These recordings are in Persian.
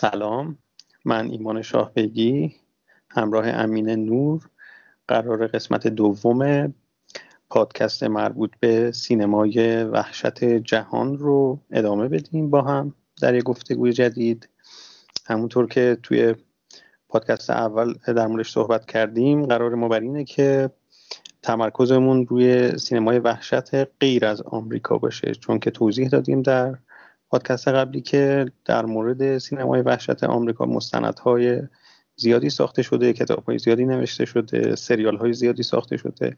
سلام. من ایمان شاهبگی همراه امین نور قرار قسمت دوم پادکست مربوط به سینمای وحشت جهان رو ادامه بدیم با هم در یک گفتگوی جدید. همونطور که توی پادکست اول در موردش صحبت کردیم قرار ما بر اینه که تمرکزمون روی سینمای وحشت غیر از آمریکا باشه چون که توضیح دادیم در پادکست قبلی که در مورد سینمای وحشت آمریکا مستندهای زیادی ساخته شده کتاب های زیادی نوشته شده سریال های زیادی ساخته شده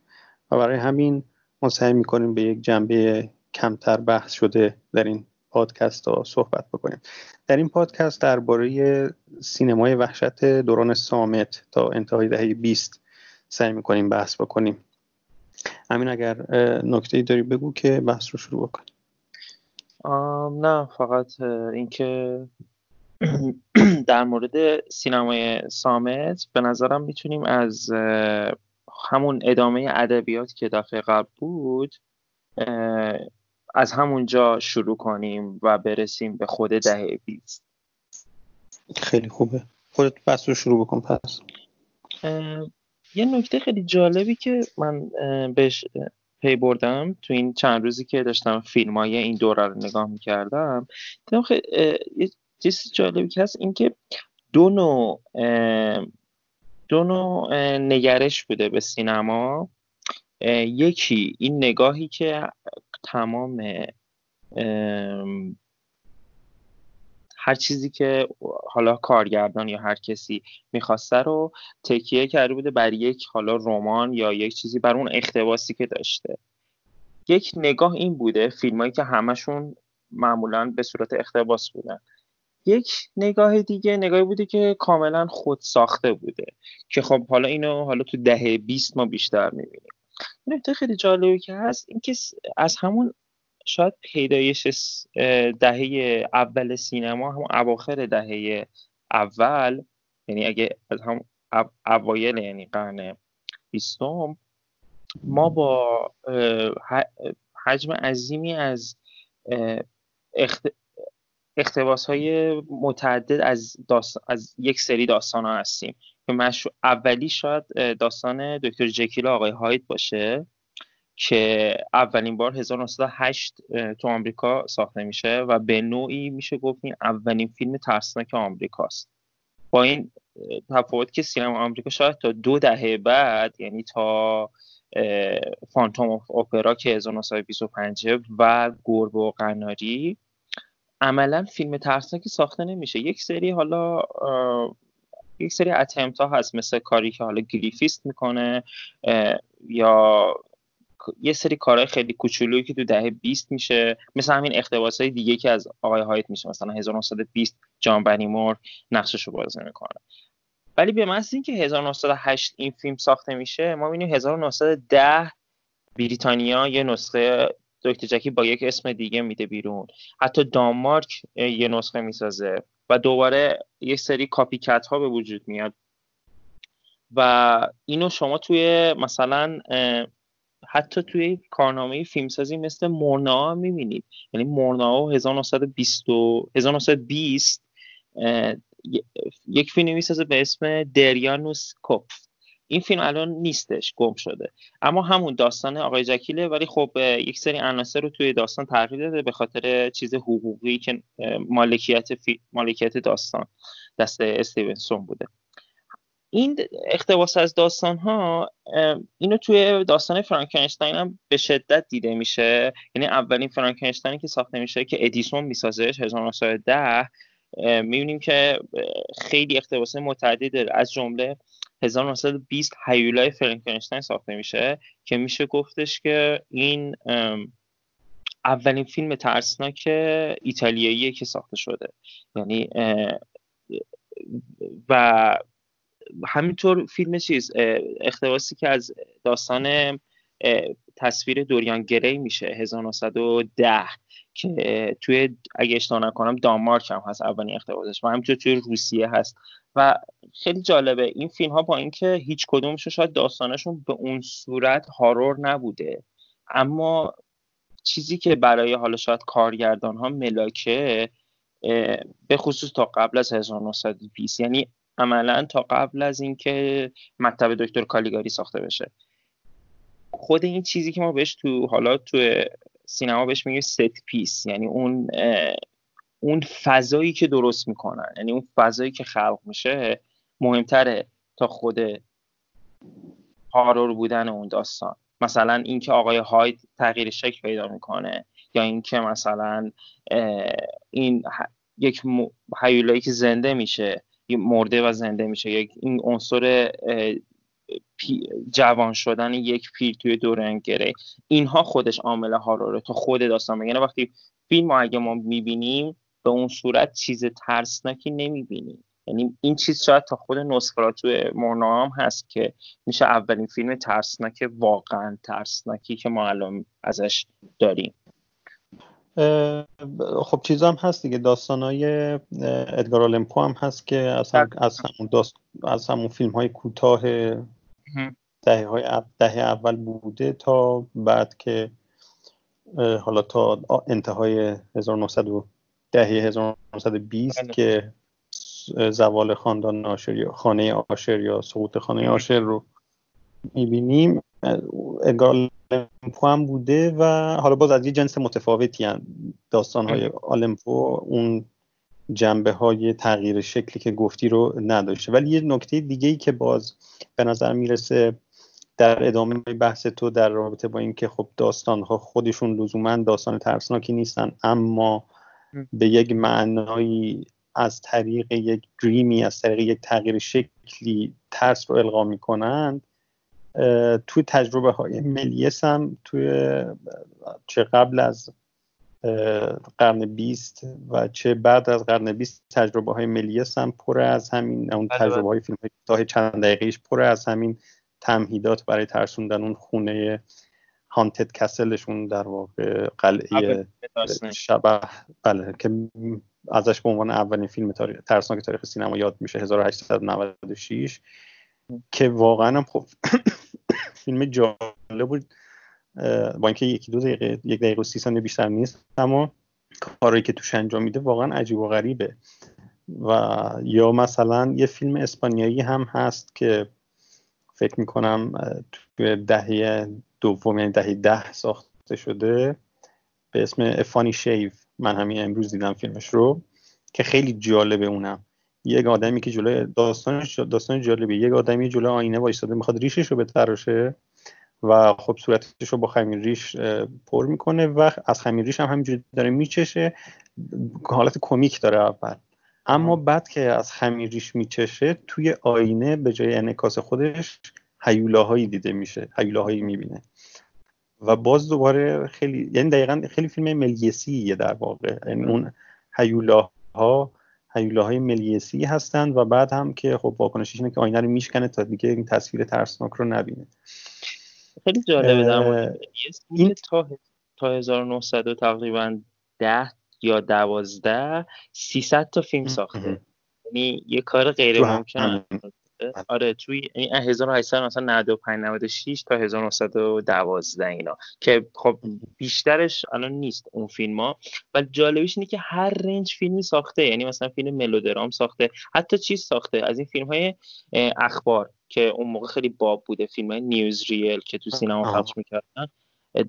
و برای همین ما سعی می‌کنیم به یک جنبه کمتر بحث شده در این پادکست ها صحبت بکنیم. در این پادکست درباره سینمای وحشت دوران سامت تا انتهای دهه 20 سعی می‌کنیم بحث بکنیم. همین اگر نکته داری بگو که بحث رو شروع بکنیم. نه فقط اینکه در مورد سینمای سامت به نظرم می‌تونیم از همون ادامه ادبیات که دفعه قبل بود از همونجا شروع کنیم و برسیم به خود دهه بیست. خیلی خوبه. خودت بس رو شروع بکن پس. یه نکته خیلی جالبی که من بهش پی بردم تو این چند روزی که داشتم فیلم های این دوره رو نگاه می‌کردم. دیدم خیلی چیز جالبی که هست اینکه دو نوع دو نوع نگرش بوده به سینما. یکی این نگاهی که تمام هر چیزی که حالا کارگردان یا هر کسی می‌خواسته رو تکیه کرده بوده بر یک حالا رمان یا یک چیزی بر اون اختباسی که داشته. یک نگاه این بوده فیلمایی که همشون معمولا به صورت اختباس بودن. یک نگاه دیگه نگاهی بوده که کاملا خود ساخته بوده. که خب حالا اینو حالا تو دهه 20 ما بیشتر می‌بینیم. نکته خیلی جالبی که هست اینکه از همون شاید پیدایش دهه اول سینما هم اواخر دهه اول یعنی اگه از هم اوایل یعنی قرن بیستم ما با حجم عظیمی از اختباس های متعدد از, از یک سری داستان ها هستیم. که اولی شاید داستان دکتر جکیل آقای هایت باشه. که اولین بار 1908 تو آمریکا ساخته میشه و به نوعی میشه گفت این اولین فیلم ترسناک آمریکاست. با این تفاوت که سینما آمریکا شاید تا دو دهه بعد یعنی تا Phantom of Opera که 1925 و گربه و قناری عملا فیلم ترسناکی ساخته نمیشه. یک سری حالا یک سری attempt ها هست مثل کاری که حالا گریفیث می‌کنه یا یه سری کارهای خیلی کوچولویی که تو دهه 20 میشه. مثل همین اقتباس های دیگه که از آقای هایت میشه. مثلا 1920 جان بنیمور نقشش رو بازی می‌کنه. ولی به محض اینکه 1908 این فیلم ساخته میشه ما می‌بینیم 1910 بریتانیا یه نسخه دکتر جکی با یک اسم دیگه میده بیرون. حتی دانمارک یه نسخه می‌سازه و دوباره یک سری کات ها به وجود میاد. و اینو شما توی مثلا حتی توی کارنامه فیلمسازی مثل مورنا می‌بینید. یعنی مورنا 1920 1920 یک فیلم می‌سازه به اسم دریانوس کوپف این فیلم الان نیستش گم شده. اما همون داستان آقای جکیله ولی خب یک سری عناصر رو توی داستان تغییر داده به خاطر چیز حقوقی که مالکیت مالکیت داستان دست استیونسون بوده. این اختباس از داستان ها اینو توی داستان فرانکنشتاین هم به شدت دیده میشه. یعنی اولین فرانکنشتاینی که ساخته میشه که ادیسون میسازش 1910 می‌بینیم که خیلی اختباس متعدد از جمله 1920 هیولای فرانکنشتاین ساخته میشه که میشه گفتش که این اولین فیلم ترسناک ایتالیایی که ساخته شده. یعنی و همینطور فیلم چیز اختباسی که از داستان تصویر دوریان گری میشه 1910 که توی اگه اشتباه نکنم دانمارک هم هست اولین اختباسش و همینطور توی روسیه هست. و خیلی جالبه این فیلم ها با اینکه هیچ کدومشون شاید داستانشون به اون صورت هارور نبوده اما چیزی که برای حالا شاید کارگردان ها ملاکه به خصوص تا قبل از 1920 یعنی عملا تا قبل از اینکه مکتب دکتر کالیگاری ساخته بشه. خود این چیزی که ما بهش تو حالا تو سینما بهش میگیم ست پیس یعنی اون اون فضایی که درست می‌کنن یعنی اون فضایی که خلق میشه مهمتره تا خود هارور بودن اون داستان. مثلا اینکه آقای هاید تغییر شکل پیدا می‌کنه یا اینکه مثلا این یک حیولایی که زنده میشه مرده و زنده میشه. یک این عنصر جوان شدن یک پیر توی دوران گره اینها خودش عامل هارور. تو خود داستان میگه. یعنی وقتی فیلم اگه ما می‌بینیم به اون صورت چیز ترسناکی نمی‌بینیم. یعنی این چیز شاید تا خود نسخراتو مورنا هم هست که میشه اولین فیلم ترسناک واقعا ترسناکی که ما الان ازش داریم. خب چیز هم هست دیگه های ادگار آلمپو هم هست که از, هم، از همون, داست... از همون فیلم های کوتاه دهه, های دهه اول بوده تا بعد که حالا تا انتهای 1900 دهه 1920 بله. که زوال خاندان آشر یا خانه آشر یا سقوط خانه آشر رو می‌بینیم. آلمپو هم بوده و حالا باز از یه جنس متفاوتی هم داستان های آلمپو اون جنبه های تغییر شکلی که گفتی رو نداشته. ولی یه نکته دیگه ای که باز به نظر می‌رسه در ادامه بحث تو در رابطه با اینکه خب داستان ها خودشون لزوما داستان ترسناکی نیستن اما به یک معنایی از طریق یک دریمی از طریق یک تغییر شکلی ترس رو القا می‌کنند توی تجربه های ملیس هم توی چه قبل از قرن بیست و چه بعد از قرن بیست تجربه های ملیس هم پر از همین اون بله، بله. تجربه های فیلم های چند دقیقیش پر از همین تمهیدات برای ترسوندن اون خونه هانتد کسلشون در واقع قلعه شبه بله که ازش به عنوان اولین فیلم تاریخ ترسناک تاریخ سینما یاد میشه 1896 که واقعا هم خب فیلم جالب بود. با اینکه یکی دو دقیقه یک دقیقه و سی ثانیه بیشتر نیست اما کاری که توش انجام میده واقعا عجیب و غریبه. و یا مثلا یه فیلم اسپانیایی هم هست که فکر می‌کنم توی دهه دوم یعنی دهه ده ساخته شده. به اسم افانی شیو من همین امروز دیدم فیلمش رو که خیلی جالبه اونم. یک آدمی که جلوی داستانش داستان جالبه یک آدمی جلوی آینه وایساده می‌خواد ریشش رو بتراشه و خب صورتش رو با خمیر ریش پر می‌کنه و از خمیر ریش هم همینجوری داره میچشه. حالت کمیک داره اول. اما بعد که از خمیر ریش میچشه توی آینه به جای انعکاس خودش هیولاهایی دیده میشه هیولاهایی می‌بینه. و باز دوباره خیلی یعنی دقیقا خیلی فیلم ملیسیه در واقع. یعنی اون هیولاها هیولاهای ملیسی هستند و بعد هم که خب واکنشش اینه که آینه رو میشکنه تا دیگه این تصویر ترسناک رو نبینه. خیلی جالبه در این تا تا 1900 تقریبا 10 یا 12 300 تا فیلم ساخته. یعنی یه کار غیر ممکن. آره. توی این 1800 مثلا 95 96 تا 1912 اینا که خب بیشترش الان نیست اون فیلم ها. ولی جالبیش اینه که هر رنج فیلمی ساخته. یعنی مثلا فیلم ملودرام ساخته. حتی چیز ساخته. از این فیلم های اخبار که اون موقع خیلی باب بوده. فیلم های نیوز ریل که تو سینما پخش می‌کردن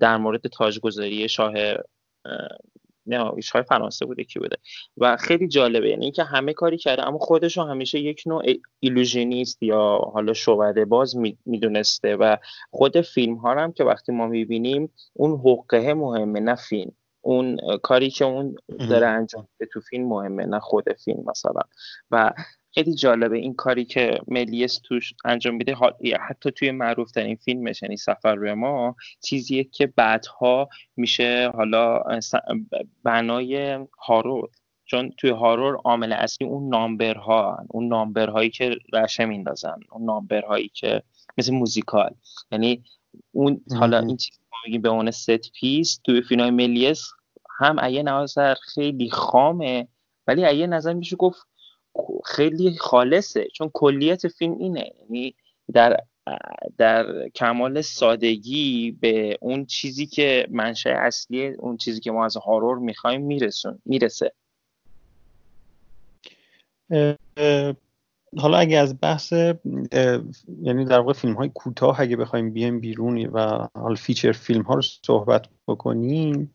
در مورد تاجگذاری شاه نه های فرانسه بوده کی بوده. و خیلی جالبه یعنی اینکه همه کاری کرده اما خودش رو همیشه یک نوع ایلوژنیست یا حالا شوده باز می‌دونسته. و خود فیلم ها هم که وقتی ما می‌بینیم اون حقه مهمه نه فیلم. اون کاری که اون داره انجام تو فیلم مهمه نه خود فیلم مثلا. و خیلی جالبه این کاری که ملیس توش انجام میده. حتی توی معروف ترین فیلمش یعنی سفر روی ماه چیزیه که بعدها میشه حالا بنای horror. چون توی horror عامل اصلی اون number ها اون number هایی که رعشه میندازن. اون number هایی که مثل موزیکال. یعنی اون حالا این چیزی که میگیم به اون set piece توی فیلم ملیس هم از یه نظر خیلی خامه ولی از یه نظر میشه گفت خیلی خالصه چون کلیت فیلم اینه. یعنی در در کمال سادگی به اون چیزی که منشأ اصلی اون چیزی که ما از horror می‌خوایم میرسون می‌رسه. حالا اگه از بحث یعنی در واقع فیلم های کوتاه اگه بخوایم بیایم بیرون و حال feature film ها رو صحبت بکنیم.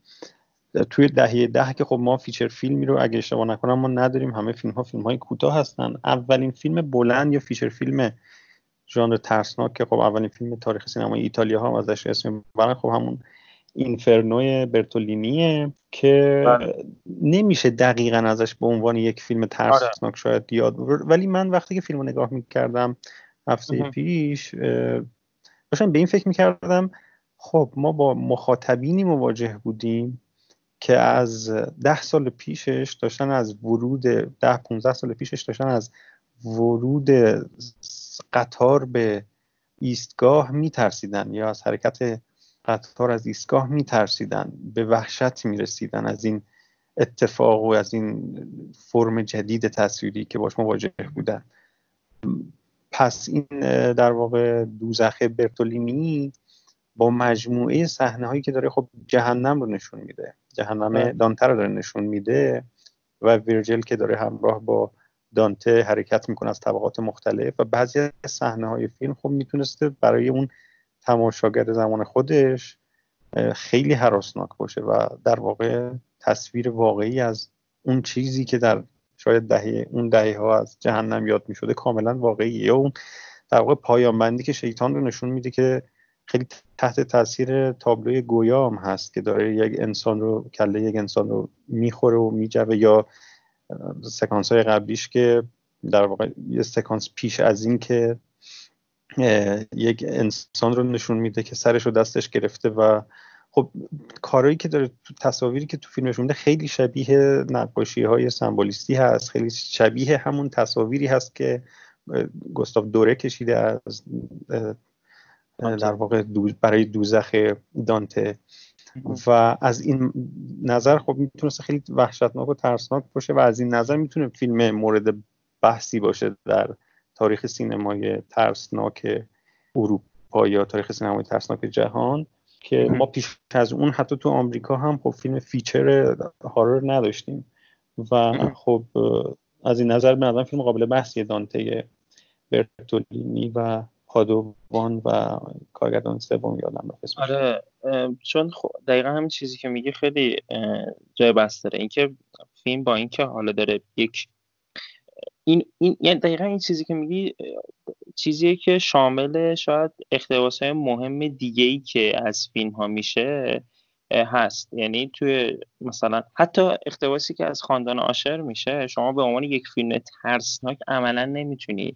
توی دهه ده که خب ما feature film ی رو اگه اشتباه نکنم ما نداریم همه فیلم ها فیلم های کوتاه هستن اولین فیلم بلند یا feature film ژانر ترسناک که خب اولین فیلم تاریخ سینمای ایتالیا هم ازش اسم می‌برن خب همون اینفرنوی برتولینیه که بله. نمیشه دقیقا ازش به عنوان یک فیلم ترسناک آره. شاید یاد ولی من وقتی که فیلم رو نگاه می‌کردم هفته پیش داشتم به این فکر می‌کردم خب ما با مخاطبینی مواجه بودیم که از ده سال پیشش داشتن از ورود ده 15 سال پیشش داشتن از ورود قطار به ایستگاه میترسیدن یا از حرکت قطار از ایستگاه میترسیدن به وحشت می‌رسیدن از این اتفاق و از این فرم جدید تصویری که باش مواجه بودن. پس این در واقع دوزخ برتولینی با مجموعه صحنه هایی که داره خب جهنم رو نشون میده جهنم بله. دانته رو داره نشون میده و ویرجل که داره همراه با دانته حرکت می‌کنه از طبقات مختلف و بعضی از صحنه های فیلم خب می‌تونسته برای اون تماشاگر زمان خودش خیلی حراسناک باشه و در واقع تصویر واقعی از اون چیزی که در شاید دهه اون دهه ها از جهنم یاد می کاملا واقعیه یا اون در واقع پایان بندی که شیطان رو نشون میده که خیلی تحت تاثیر تابلوی گویا هم هست که داره یک انسان رو کله یک انسان رو می‌خوره و میجوه یا سکانس های قبلیش که در واقع یه سکانس پیش از این که یک انسان رو نشون میده که سرش رو دستش گرفته و خب کارهایی که داره تو تصاویری که تو فیلمش میده خیلی شبیه نقاشی های سمبولیستی هست خیلی شبیه همون تصاویری هست که گستاف دوره کشیده از در واقع برای دوزخ دانته. و از این نظر خب می‌تونست خیلی وحشتناک و ترسناک باشه و از این نظر می‌تونه فیلم مورد بحثی باشه در تاریخ سینمای ترسناک اروپا یا تاریخ سینمای ترسناک جهان که ما پیش از اون حتی تو آمریکا هم خب فیلم feature horror نداشتیم. و خب از این نظر به نظرم فیلم قابل بحثی دانته برتولینی و پادوان و کارگردان سوم یادم رفت آره چون دقیقا همین چیزی که میگه خیلی جای بحث داره. اینکه فیلم با اینکه حالا داره یک این, این یعنی دقیقا این چیزی که میگی چیزیه که شامل شاید اقتباس های مهم دیگه ای که از فیلم ها میشه هست. یعنی توی مثلا حتی اقتباسی که از خاندان آشر میشه شما به عنوان یک فیلم ترسناک عملا نمی‌تونی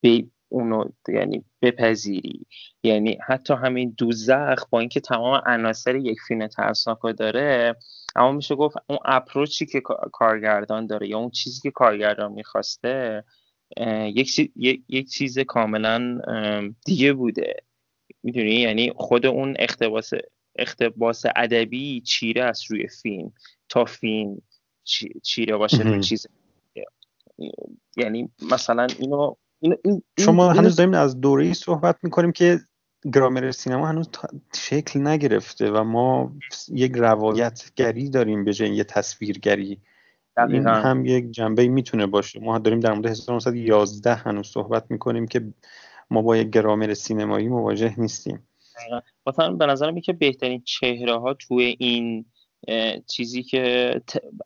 به اونو یعنی بپذیری. یعنی حتی همین دوزخ با اینکه تمام عناصر یک فیلم ترسناک داره اما میشه گفت اون اپروچی که کارگردان داره یا اون چیزی که کارگردان می‌خواسته یک, چیز، یک چیز کاملا دیگه بوده. می‌دونی؟ یعنی خود اون اختباس اختباس ادبی چیره است روی فیلم. تا فیلم چیره باشه روی چیز یعنی مثلا اینو این شما هنوز داریم از دوره ای صحبت می‌کنیم که گرامر سینما هنوز شکل نگرفته و ما یک روایتگری داریم به جای یه تصویرگری. این هم یک جنبه می‌تونه باشه. ما داریم در مورد 1911 هنوز صحبت می‌کنیم که ما با یک گرامر سینمایی مواجه نیستیم. مثلا به نظرم که بهترین چهره ها توی این چیزی که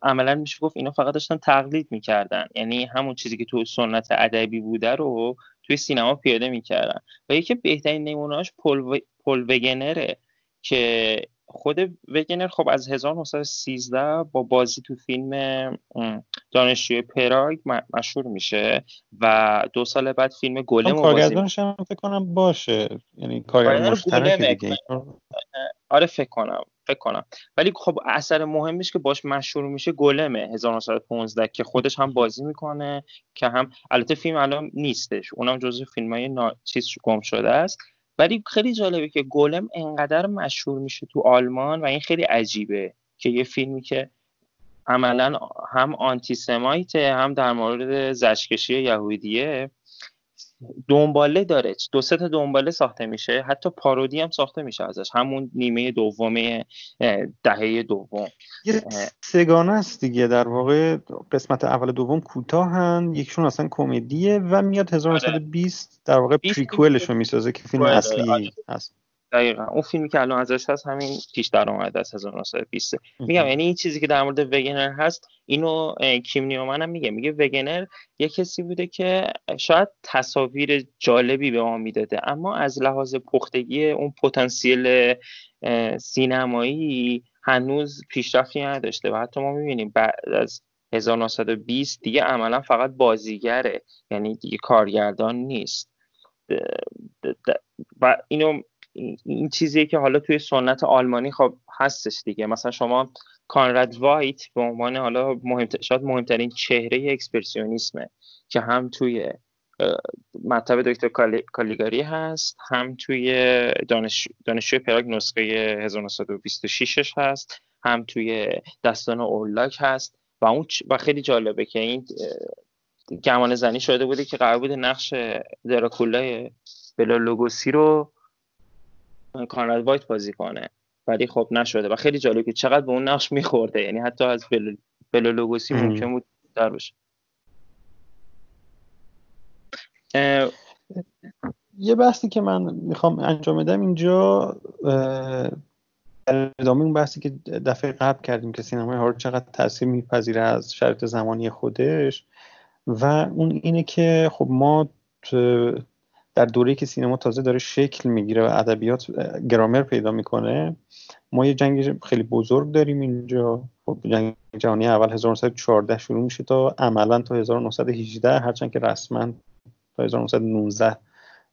عملا میشه گفت اینا فقط داشتن تقلید می‌کردن. یعنی همون چیزی که تو سنت ادبی بوده رو توی سینما پیاده می‌کردن. و یکی بهترین نمونهاش پل, و... پل وگنره که خود وگنر خب از 1913 با بازی تو فیلم دانشجوی پراگ مشهور میشه و دو سال بعد فیلم گلم کارگردانش هم فکر کنم باشه. یعنی کارگردان مشترک دیگه. آره فکر کنم فکر کنم. ولی خب اثر مهمش که باش مشهور میشه گلمه 1915 که خودش هم بازی می‌کنه که هم البته فیلم الان نیستش. اونم جزو فیلم های نا... چیز گم شده است. ولی خیلی جالبه که گلم انقدر مشهور میشه تو آلمان و این خیلی عجیبه که یه فیلمی که عملا هم آنتی سمایته هم در مورد زشکشی یهودیه دنباله داره. دو سه تا دنباله ساخته میشه. حتی پارودی هم ساخته میشه ازش. همون نیمه دوم دهه دوم. یه سگانه است دیگه. در واقع قسمت اول دوم کوتاهن یکشون اصلا کمدیه و میاد 1920 در واقع پریکوئلش رو می‌سازه که فیلم اصلی آره. هست. دقیقا. اون فیلمی که الان ازش هست همین پیش درآمد از 1920 میگم یعنی این چیزی که در مورد وگنر هست اینو کیم نیومن هم میگه. میگه وگنر یه کسی بوده که شاید تصاویر جالبی به ما می‌داده اما از لحاظ پختگی اون پتانسیل سینمایی هنوز پیشرفتی نداشته. و حتی ما می‌بینیم بعد از 1920 دیگه عملا فقط بازیگره. یعنی دیگه کارگردان نیست. و اینو این چیزیه که حالا توی سنت آلمانی خب هستش دیگه. مثلا شما کانراد وایت به عنوان حالا مهم شاید مهمترین چهره اکسپرسیونیسمه که هم توی مطب دکتر کالیگاری هست هم توی دانش... دانشجوی پراگ نسخه 1926 هست هم توی دستان اولاک هست. و اون و خیلی جالبه که این گمان زنی شده بوده که قرار بوده نقش دراکولای بلا لوگوسی رو کانراد وایت بازی کنه. ولی خب نشده. و خیلی جالب که چقدر به اون نقش میخورده. یعنی حتی از بل... لوگوسی ممکن بود در باشه. یه بحثی که من می‌خوام انجام بدم اینجا ادامه اون بحثی که دفعه قبل کردیم که سینمای هارد چقدر تاثیر میپذیره از شرط زمانی خودش. و اون اینه که خب ما در دوره که سینما تازه داره شکل می‌گیره و ادبیات گرامر پیدا می‌کنه ما یه جنگ خیلی بزرگ داریم اینجا. خب جنگ جهانی اول 1914 شروع میشه تا عملا تا 1918 هرچند که رسما تا 1919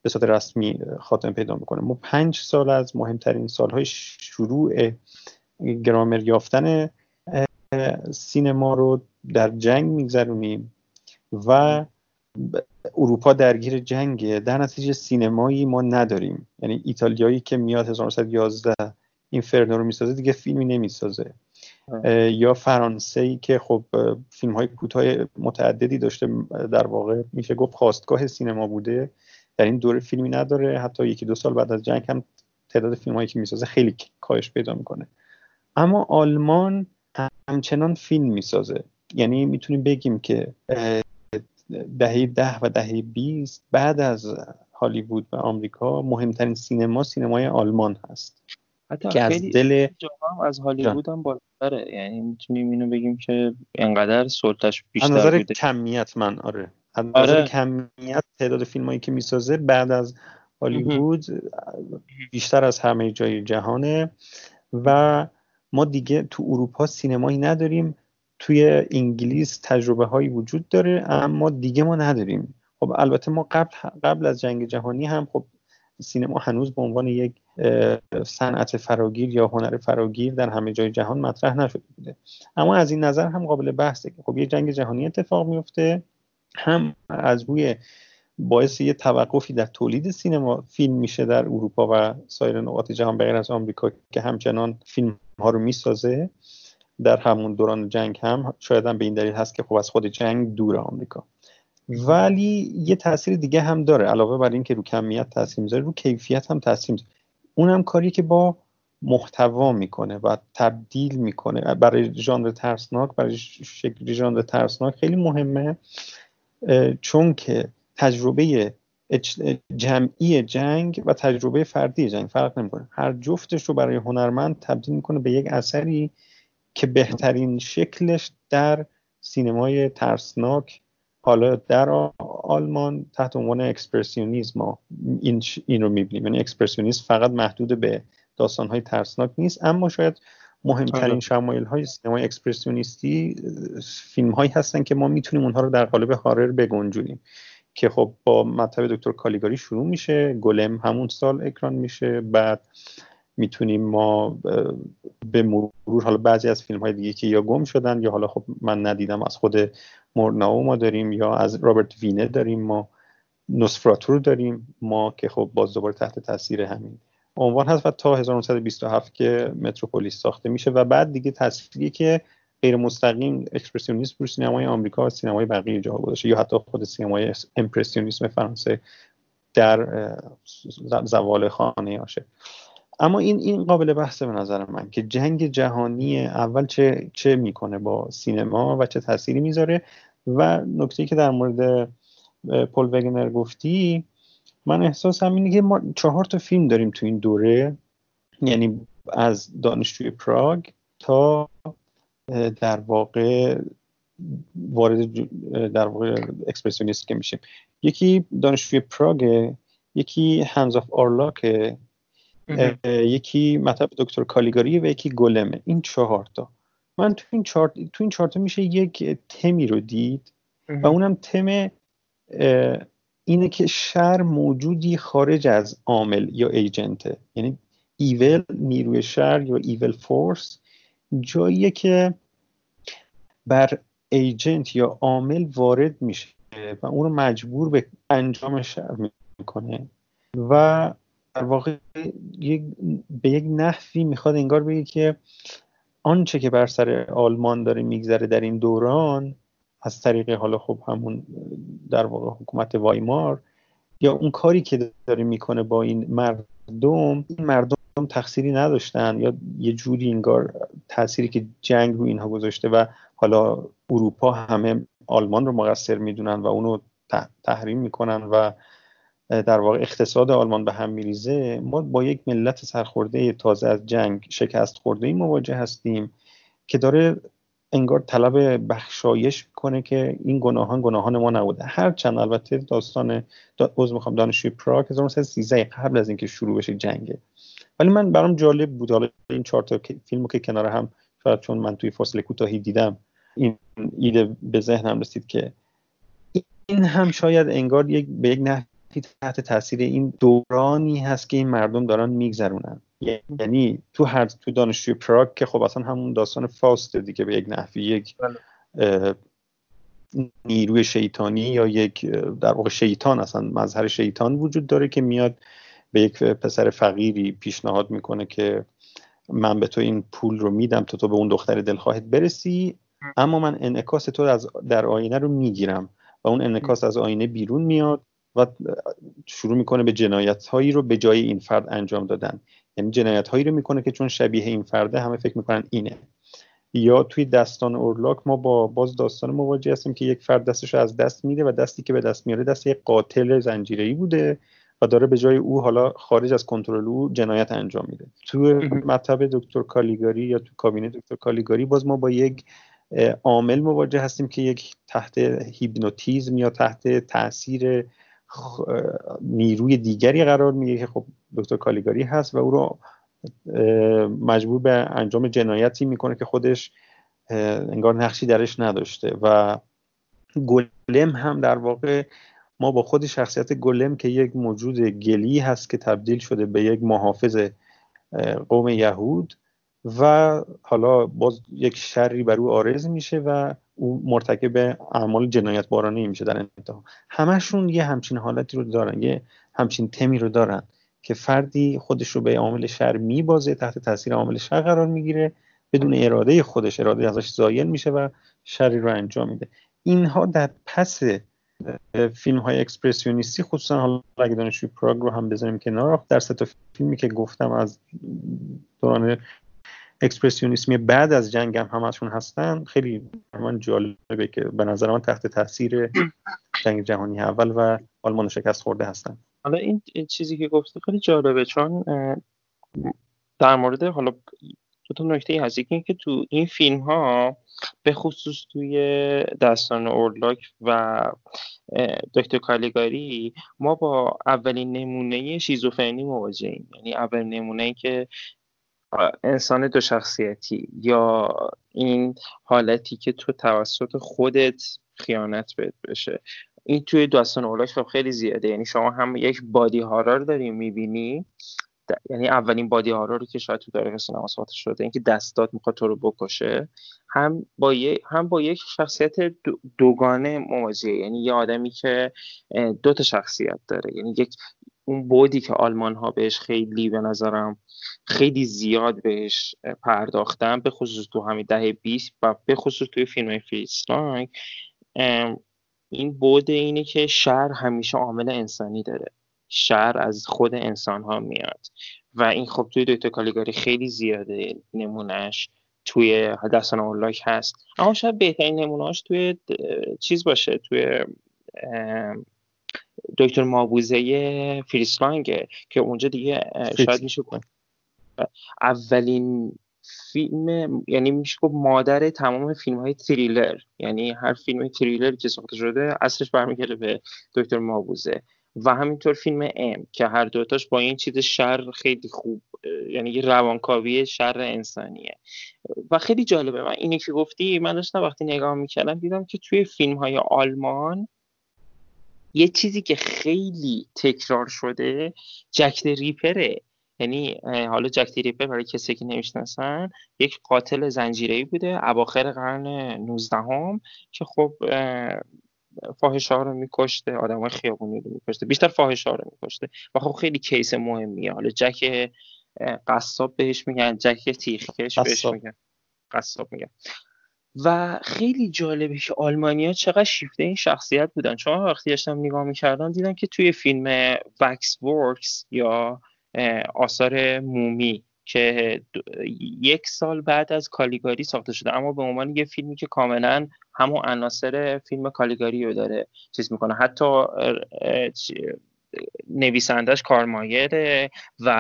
به صورت رسمی خاتمه پیدا می‌کنه. ما پنج سال از مهمترین سالهای شروع گرامر یافتن سینما رو در جنگ میگذرونیم و اروپا درگیر جنگه. در نتیجه سینمایی ما نداریم. یعنی ایتالیایی که میاد 1911 این فرنو رو می‌سازه دیگه فیلمی نمی‌سازه. یا فرانسه ای که خب فیلم های کوتاه متعددی داشته در واقع میشه گفت خواستگاه سینما بوده. در این دوره فیلمی نداره. حتی یکی دو سال بعد از جنگ هم تعداد فیلم هایی که می‌سازه خیلی کاهش پیدا می‌کنه. اما آلمان همچنان فیلم می‌سازه. یعنی می‌تونیم بگیم که دهه ده و دهه 20 بعد از هالیوود و آمریکا مهمترین سینما سینمای آلمان هست. حتی که از دل از هالیوود هم بالاتره. یعنی می‌تونیم اینو بگیم که انقدر سلطش بیشتر از نظر بوده. کمیت من آره. از نظر آره. کمیت تعداد فیلمایی که می‌سازه بعد از هالیوود بیشتر از همه جای جهانه. و ما دیگه تو اروپا سینمایی نداریم. توی انگلیس تجربه هایی وجود داره اما دیگه ما نداریم. خب البته ما قبل قبل از جنگ جهانی هم خب سینما هنوز به عنوان یک صنعت فراگیر یا هنر فراگیر در همه جای جهان مطرح نشده بوده. اما از این نظر هم قابل بحثه که خب یه جنگ جهانی اتفاق میفته هم از روی باعث یه توقفی در تولید سینما فیلم میشه در اروپا و سایر نقاط جهان غیر از آمریکا که همچنان فیلم ها رو می‌سازه. در همون دوران جنگ هم شاید هم به این دلیل هست که خب از خود جنگ دور آمریکا. ولی یه تاثیر دیگه هم داره علاوه بر اینکه رو کمیت تاثیر می‌ذاره رو کیفیت هم تاثیر می‌ذاره. اونم کاری که با محتوا می‌کنه و تبدیل می‌کنه. برای ژانر ترسناک برای شکل ژانر ترسناک خیلی مهمه چون که تجربه جمعی جنگ و تجربه فردی جنگ فرق نمی‌کنه. هر جفتش رو برای هنرمند تبدیل می‌کنه به یک اثری که بهترین شکلش در سینمای ترسناک حالا در آلمان تحت عنوان اکسپرسیونیزم این, این رو می‌بینیم یعنی اکسپرسیونیسم فقط محدود به داستانهای ترسناک نیست اما شاید مهمترین آره. شمایل های سینمای اکسپرسیونیستی فیلم هایی هستن که ما می‌تونیم اونها رو در قالب horror بگنجونیم که خب با مطب دکتر کالیگاری شروع میشه گلم همون سال اکران میشه بعد می‌تونیم ما به مرور حالا بعضی از فیلم های دیگه که یا گم شدن یا حالا خب من ندیدم از خود مورناو ما داریم یا از رابرت وینه داریم ما نوسفراتو داریم ما که خب باز دوباره تحت تاثیر همین عنوان هست و تا 1927 که متروپولیس ساخته میشه و بعد دیگه تصویری که غیر مستقیم اکسپرسیونیسم رو سینمای آمریکا و سینمای بقیه جاها گذاشته یا حتی خود سینمای امپرسیونیسم فرانسه در زوال خانه آشه اما این این قابل بحثه به نظر من که جنگ جهانی اول چه چه می‌کنه با سینما و چه تأثیری می‌ذاره؟ و نکته که در مورد پل وگنر گفتی من احساسم اینه که ما چهار تا فیلم داریم تو این دوره یعنی از دانشجوی پراگ تا در واقع وارد در واقع اکسپرسیونیست که میشیم. یکی دانشجوی پراگ یکی Hands of Orlac یکی مطب دکتر کالیگاری و یکی گلمه. این چهار تا. من تو این چهار تو این چهار تا میشه یک تمی رو دید و اونم تم اینه که شر موجودی خارج از عامل یا agent ه یعنی evil نیروی شر یا evil force. جاییه که بر ایجنت یا عامل وارد میشه و اون رو مجبور به انجام شر می‌کنه. و در واقع به یک نحوی می‌خواد انگار بگه که آنچه که بر سر آلمان داره میگذره در این دوران از طریق حالا خب همون در واقع حکومت وایمار یا اون کاری که داره می‌کنه با این مردم این مردم تقصیری نداشتن یا یه جوری انگار تأثیری که جنگ رو اینها گذاشته و حالا اروپا همه آلمان رو مقصر می‌دونن و اونو تحریم می‌کنن و در واقع اقتصاد آلمان به هم میریزه ما با یک ملت سرخورده تازه از جنگ شکست خورده مواجه هستیم که داره انگار طلب بخشایش می‌کنه که این گناهان گناهان ما نبوده. هرچند البته داستان دا می‌خوام دانشجوی پراگ 1913 قبل از اینکه شروع بشه جنگه. ولی من برام جالب بود حالا این چهار تا فیلمو که کنار هم شاید چون من توی فاصله کوتاهی دیدم این ایده به ذهنم رسید که این هم شاید انگار یک به یک نحوی تحت تاثیر این دورانی هست که این مردم دارن میگذرونن یعنی تو هر تو دانشجوی پراگ که خب اصلا همون داستان فاست دیگه به یک نحوی یک بله. نیروی شیطانی یا یک در واقع شیطان اصلا مظهر شیطان وجود داره که میاد به یک پسر فقیری پیشنهاد می‌کنه که من به تو این پول رو میدم تا تو به اون دختر دلخواهت برسی اما من انعکاس تو از در آینه رو می‌گیرم و اون انعکاس از آینه بیرون میاد و شروع می‌کنه به جنایت هایی رو به جای این فرد انجام دادن. یعنی جنایت هایی رو می‌کنه که چون شبیه این فرده همه فکر می‌کنن اینه. یا توی دستان اورلاک ما با باز داستان مواجه هستیم که یک فرد دستش رو از دست میده و دستی که به دست میاره دست یک قاتل زنجیره‌ای بوده و داره به جای او حالا خارج از کنترل او جنایت انجام میده. تو مطب دکتر کالیگاری یا تو کابینه دکتر کالیگاری باز ما با یک عامل مواجه هستیم که یک تحت هیپنوتیزم یا تحت تاثیر نیروی دیگری قرار می‌گیره که خب دکتر کالیگاری هست و او رو مجبور به انجام جنایتی می‌کنه که خودش انگار نقشی درش نداشته. و گلم هم در واقع ما با خود شخصیت گلم که یک موجود گلی هست که تبدیل شده به یک محافظ قوم یهود و حالا باز یک شری بر او آرز میشه و او مرتکب اعمال جنایت بارانه میشه در انتها. همشون یه همچین حالتی رو دارن یه همچین تمی رو دارن که فردی خودش رو به عامل شر میبازه تحت تاثیر عامل شر قرار می‌گیره بدون اراده خودش اراده ازش زایل میشه و شری رو انجام میده. اینها در پس فیلم های اکسپرسیونیستی خصوصا حالا اگه دانشجوی پراگ رو هم بذاریم کنار در سه فیلمی که گفتم از دوران اکسپرسیونیسمی بعد از جنگ هم همشون هستن خیلی من جالبه که به نظر من تحت تاثیر جنگ جهانی اول و آلمان شکست خورده هستن. حالا این چیزی که گفته خیلی جالبه چون در مورد حالا دو تا نکته هست. یکی که تو این فیلم ها به خصوص توی دستان اورلاک و دکتر کالیگاری ما با اولین نمونه شیزوفرنی مواجهیم یعنی اولین نمونه که انسان دو شخصیتی یا این حالتی که تو توسط خودت خیانت بهت بشه. این توی داستان اولاک خب خیلی زیاده. یعنی شما هم یک بادی هارار داری می‌بینی. یعنی اولین بادی هارار رو که شاید تو تاریخ سینما ساخته شده اینکه دستات می‌خواد تو رو بکشه. هم با هم با یک شخصیت دوگانه مواجهه یعنی یه آدمی که دو تا شخصیت داره. یعنی یک اون بودی که آلمان ها بهش خیلی به نظرم خیلی زیاد بهش پرداختن به خصوص تو همین دهه 20 و به خصوص توی فیلم فریستانگ این بود اینه که شهر همیشه عامل انسانی داره. شهر از خود انسان ها میاد. و این خب توی دوتا کالیگاری خیلی زیاده نمونهش توی دستان اولاک هست. اما شاید بهترین نمونهاش توی چیز باشه توی دکتر مابوزه فریسلانگه که اونجا دیگه شاید میشه اولین فیلم یعنی میشه گفت مادر تمام فیلم های تریلر. یعنی هر فیلم تریلر که ساخته شده اصلش برمیگرده به دکتر مابوزه و همینطور فیلم ام که هر دوتاش با این چیز شر خیلی خوب یعنی روانکاوی شر انسانیه. و خیلی جالبه. من اینی که گفتی من داشتم وقتی نگاه می‌کردم دیدم که توی فیلم های آلمان یه چیزی که خیلی تکرار شده جک ریپره. یعنی حالا جک ریپر برای کسی که نمی‌شناسن یک قاتل زنجیره‌ای بوده اواخر قرن 19 هم که خب فاحشه ها رو میکشته آدم های خیابونی رو میکشته. بیشتر فاحشه ها رو میکشته. و خب خیلی کیس مهمیه. حالا جک قصاب بهش میگن جک تیخکش بهش میگن. قصاب میگن. و خیلی جالبه که آلمانیا چقدر شیفته این شخصیت بودن. چون وقتی داشتم نگاه می‌کردم دیدم که توی فیلم وکس ورکس یا آثار مومی که یک سال بعد از کالیگاری ساخته شده اما به عنوان یه فیلمی که کاملا همون عناصر فیلم کالیگاری رو داره چیز می‌کنه. حتی نویسندش کارمایره و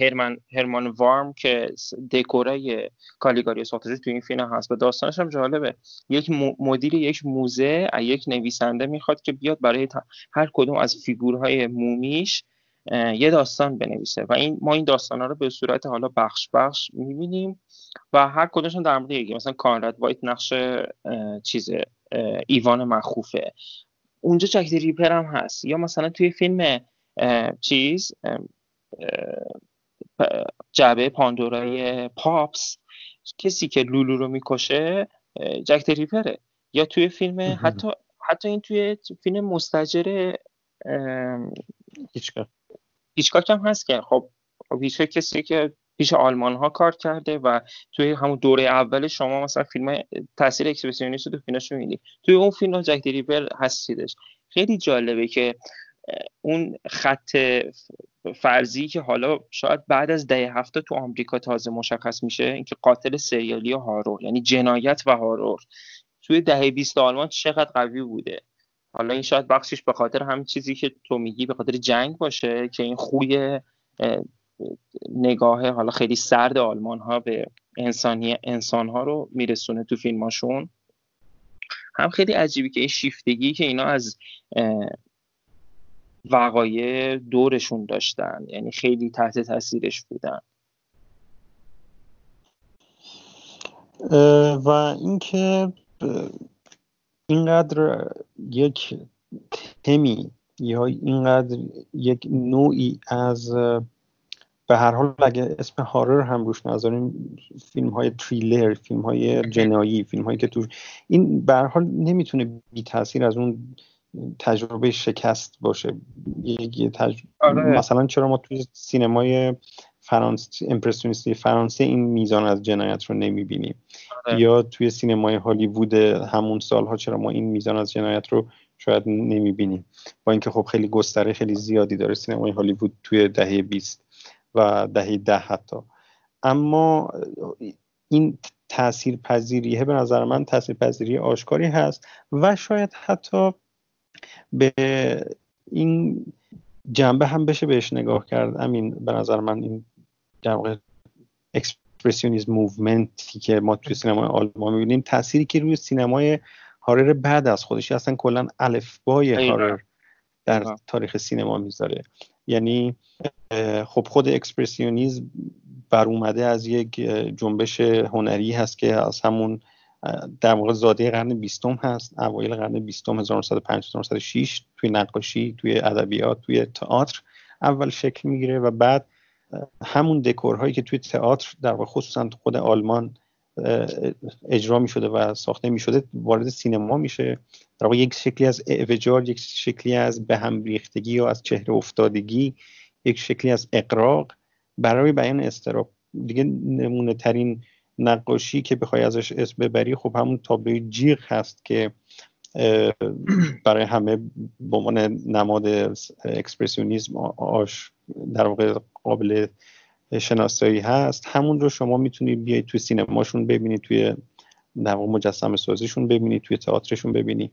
هرمان, هرمان وارم که دکوره کالیگاری شده تو این فیلم هست. و داستانش هم جالبه. یک مدیر یک موزه یک نویسنده می‌خواد که بیاد برای هر کدوم از فیگورهای مومیش یه داستان بنویسه. و این ما این داستان ها رو به صورت حالا بخش بخش می‌بینیم و هر کدومشون در مورد یکی. مثلا کانراد وایت نقش چیز ایوان مخوفه. اونجا جک ریپر هم هست. یا مثلا توی فیلم چیز جعبه پاندورای پاپس کسی که لولو رو می‌کشه جک ریپره. یا توی فیلم حتی حتی این توی فیلم مستجر هیچکاک هم هست که خب هیچکاک کسی که پیش آلمان ها کار کرده و توی همون دوره اول شما مثلا فیلم تاثیر اکسپرسیونیست تو فیلمش می‌بینی. توی اون فیلم جک دریبل هستیدش. خیلی جالبه که اون خط فرضی که حالا شاید بعد از ده هفته تو آمریکا تازه مشخص میشه اینکه قاتل سریالی هارور یعنی جنایت و هارور. توی دهه 20 آلمان چقدر قوی بوده؟ حالا این شاید بخشش به خاطر همین چیزی که تو میگی به خاطر جنگ باشه که این خوی نگاه حالا خیلی سرد آلمان ها به انسانی انسان ها رو میرسونه تو فیلماشون. هم خیلی عجیبی که این شیفتگی که اینا از وقایع دورشون داشتن یعنی خیلی تحت تاثیرش بودن. و اینکه اینقدر یک تمی یا اینقدر یک نوعی از به هر حال اگه اسم هارر هم روش نذاریم فیلم های تریلر فیلم های جنایی فیلم هایی که تو این به هر حال نمی‌تونه بی تاثیر از اون تجربه شکست باشه یک آره. مثلا چرا ما توی سینمای فرانسه امپرسیونیستی فرانسه این میزان از جنایت رو نمی‌بینیم آره. یا توی سینمای هالیوود همون سالها چرا ما این میزان از جنایت رو شاید نمی‌بینیم با اینکه خب خیلی گستره خیلی زیادی داره سینمای هالیوود توی دهه 20 و دهه ده حتی. اما این تأثیر پذیریه به نظر من تأثیر پذیری آشکاری هست و شاید حتی به این جنبه هم بشه بهش نگاه کرد. امین به نظر من این در اکسپرسیونیزم movement ی که ما توی سینمای آلمان می‌بینیم تأثیری که روی سینمای horror بعد از خودش اصلا کلا الفبای horror در تاریخ سینما می‌ذاره. یعنی خب خود اکسپرسیونیزم بر اومده از یک جنبش هنری هست که از همون در واقع زاده قرن بیستم هست اوایل قرن بیستم 1905 1906 توی نقاشی توی ادبیات توی تئاتر اول شکل می‌گیره و بعد همون دکورهایی که توی تئاتر در واقع خصوصا خود آلمان اجرا می شده و ساخته می شده وارد سینما میشه. در واقع یک شکلی از اعوجاج یک شکلی از به هم ریختگی یا از چهره افتادگی یک شکلی از اقراق برای بیان استراب. دیگه نمونه ترین نقاشی که بخوای ازش اسم ببری خب همون تابلوی جیغ هست که برای همه به عنوان نماد اکسپرسیونیزم اش در واقع قابل شناسایی هست همون رو شما می‌تونید بیاید توی سینماشون ببینید توی در مجسم سازیشون ببینید توی تئاترشون ببینید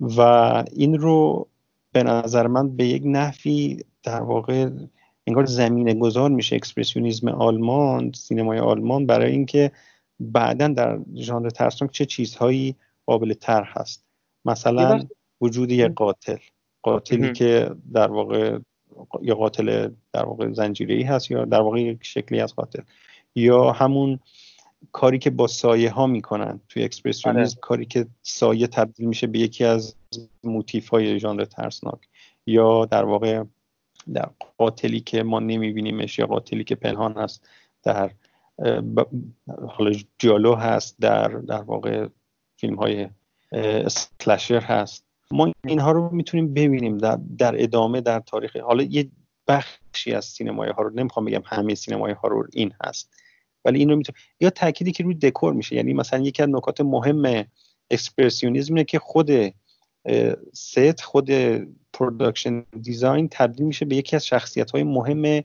و این رو به نظر من به یک نحوی در واقع انگار زمینه گذار میشه. اکسپرسیونیزم آلمان سینمای آلمان برای اینکه بعدا در ژانر ترسناک چه چیزهایی قابل تر هست. مثلا وجود یک قاتل. قاتلی که در واقع یا قاتل در واقع زنجیری هست یا در واقع یک شکلی از قاتل یا همون کاری که با سایه ها می‌کنن توی اکسپرسیونیزم آره. کاری که سایه تبدیل میشه به یکی از موتیف های ژانر ترسناک یا در واقع در قاتلی که ما نمیبینیمش یا قاتلی که پنهان هست در حالا جالو هست در در واقع فیلم های slasher هست ما اینها رو می‌تونیم ببینیم در, در ادامه در تاریخ. حالا یه بخشی از سینمای horror نمی‌خوام بگم همه سینمای horror این هست ولی این رو می‌تونیم یا تأکیدی که روی دکور میشه. یعنی مثلا یکی از نکات مهم اکسپرسیونیزم که خود ست خود production design تبدیل میشه به یکی از شخصیت های مهم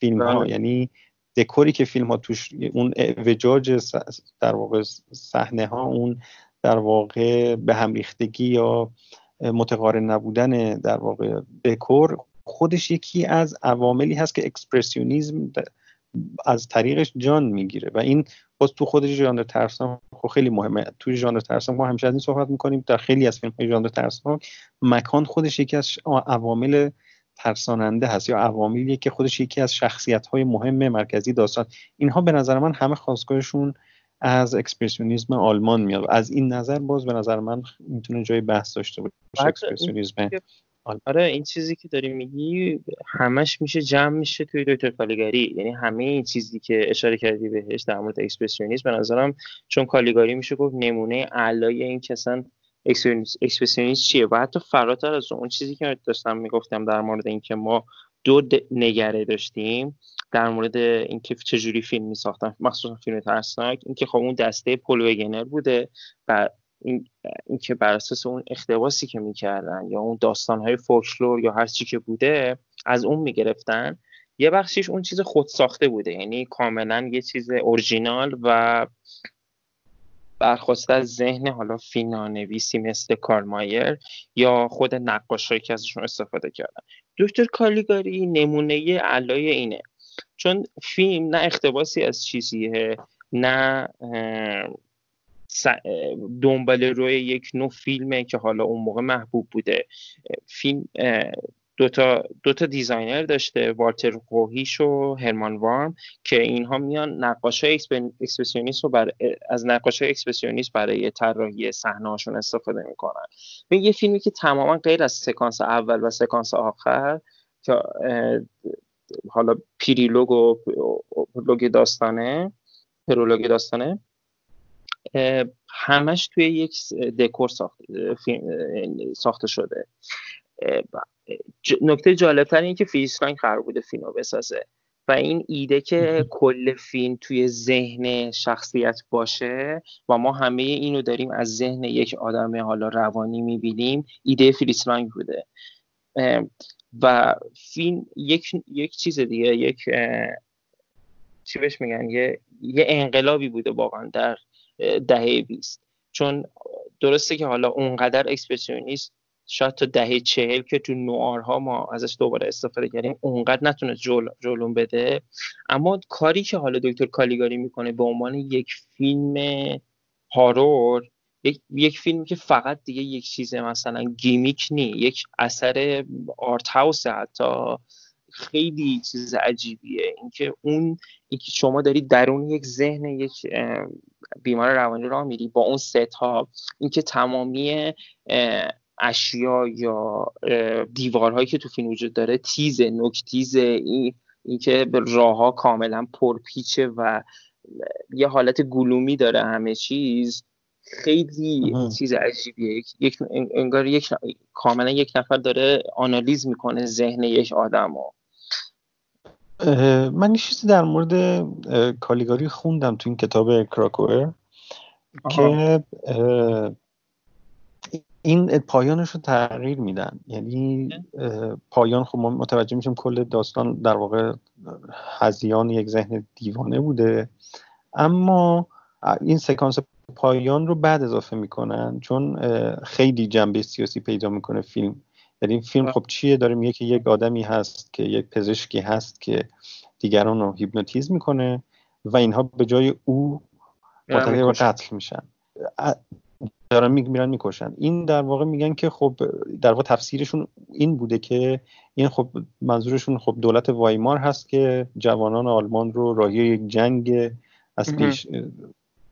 فیلم ها بله. یعنی دکوری که فیلم ها توش اعوجاج در واقع صحنه ها اون در واقع به هم ریختگی یا متقارن نبودن در واقع دکور خودش یکی از عواملی هست که اکسپرسیونیزم از طریقش جان می‌گیره و این باز تو خودش ژانر ترسناک خب خیلی مهمه. تو ژانر ترسناک ما همیشه از این صحبت می‌کنیم در خیلی از فیلم های ژانر ترسناک مکان خودش یکی از عوامل ترساننده هست یا عواملیه که خودش یکی از شخصیت های مهم مرکزی داستان. اینها به نظر من همه خواستگاهشون از اکسپرسیونیزم آلمان میاد. از این نظر باز به نظر من می‌تونه جای بحث داشته باشه اکسپرسیونیزم آره این چیزی که داری میگی همش میشه جمع میشه توی دکتر کالیگاری. یعنی همه این چیزی که اشاره کردی بهش در مورد اکسپرسیونیسم به نظرم چون کالیگاری میشه گفت نمونه اعلای expression اکسپرسیونیسم چیه؟ و حتی فراتر از اون چیزی که داشتم می‌گفتم در مورد اینکه ما دو نگره داشتیم در مورد اینکه چجوری فیلم می ساختن. مخصوصا فیلم ترسناک. اینکه خب اون دسته پولوگنر بوده و این اینکه بر اساس اون اختباسی که می‌کردن یا اون داستانهای فولکلور یا هر چی که بوده از اون می‌گرفتن. یه بخشیش اون چیز خود ساخته بوده. یعنی کاملا یه چیز اورجینال و برخاسته از ذهن حالا فیلمنامه‌نویسی مثل کارل مایر یا خود نقاشایی که ازشون استفاده کردن. دکتر کالیگاری نمونه اعلای اینه. چون فیلم نه اقتباسی از چیزیه نه دنباله‌روی یک نوع فیلمه که حالا اون موقع محبوب بوده. فیلم دوتا دو تا designer داشته والتر رویش و هرمان وارم که اینها میان نقاش های اکسپرسیونیست رو بر... از نقاش های اکسپرسیونیست برای طراحی صحنه‌هاشون استفاده می‌کنن. به یه فیلمی که تماما غیر از سکانس اول و سکانس آخر که حالا epilogue و prologue داستانه prologue داستانه همش توی یک دکور ساخته شده. نکته جالبتر این که فریسلانگ قرار بوده فیلم رو بسازه. و این ایده که کل فیلم توی ذهن شخصیت باشه و ما همه اینو داریم از ذهن یک آدم حالا روانی می‌بینیم ایده فریسلانگ بوده. و فیلم یک, یک چیز دیگه یک چی بهش میگن؟ یه, یه انقلابی بوده واقعا در دهه 20 چون درسته که حالا اونقدر اکسپرسیونیست شاید تا دهه چهل که تو نوارها ازش دوباره استفاده کردیم اونقدر نتونه جل، جلوه بده. اما کاری که حالا دکتر کالیگاری می‌کنه به عنوان یک فیلم horror یک, یک فیلم که فقط دیگه یک چیز مثلا gimmick نیست یک اثر art house حتی خیلی چیز عجیبیه. اینکه اون اینکه شما داری درون یک ذهن یک بیمار روانی را میری با اون ست ها اینکه تمامی اشیا یا دیوارهایی که تو فیلم وجود داره تیز نکتیز این اینکه راه ها کاملا پرپیچه و یه حالت گلومی داره همه چیز خیلی چیز عجیبیه. یک انگار یک کاملا یک نفر داره آنالیز می‌کنه ذهن یک آدم من یه چیزی در مورد کالیگاری خوندم تو این کتاب کراکوئر که این پایانش رو تغییر میدن. یعنی پایان خب ما متوجه میشیم کل داستان در واقع هزیان یک ذهن دیوانه بوده. اما این سکانس پایان رو بعد اضافه می‌کنن چون خیلی جنبه سیاسی پیدا می‌کنه فیلم. در این فیلم خب چیه؟ داره میگه که یک آدمی هست که یک پزشکی هست که دیگران رو هیپنوتیزم می‌کنه و اینها به جای او مرتکب قتل میشن. دارن میرن می‌کشن. این در واقع میگن که خب در واقع تفسیرشون این بوده که این خب منظورشون خب دولت وایمار هست که جوانان آلمان رو راهی یک جنگ از پیش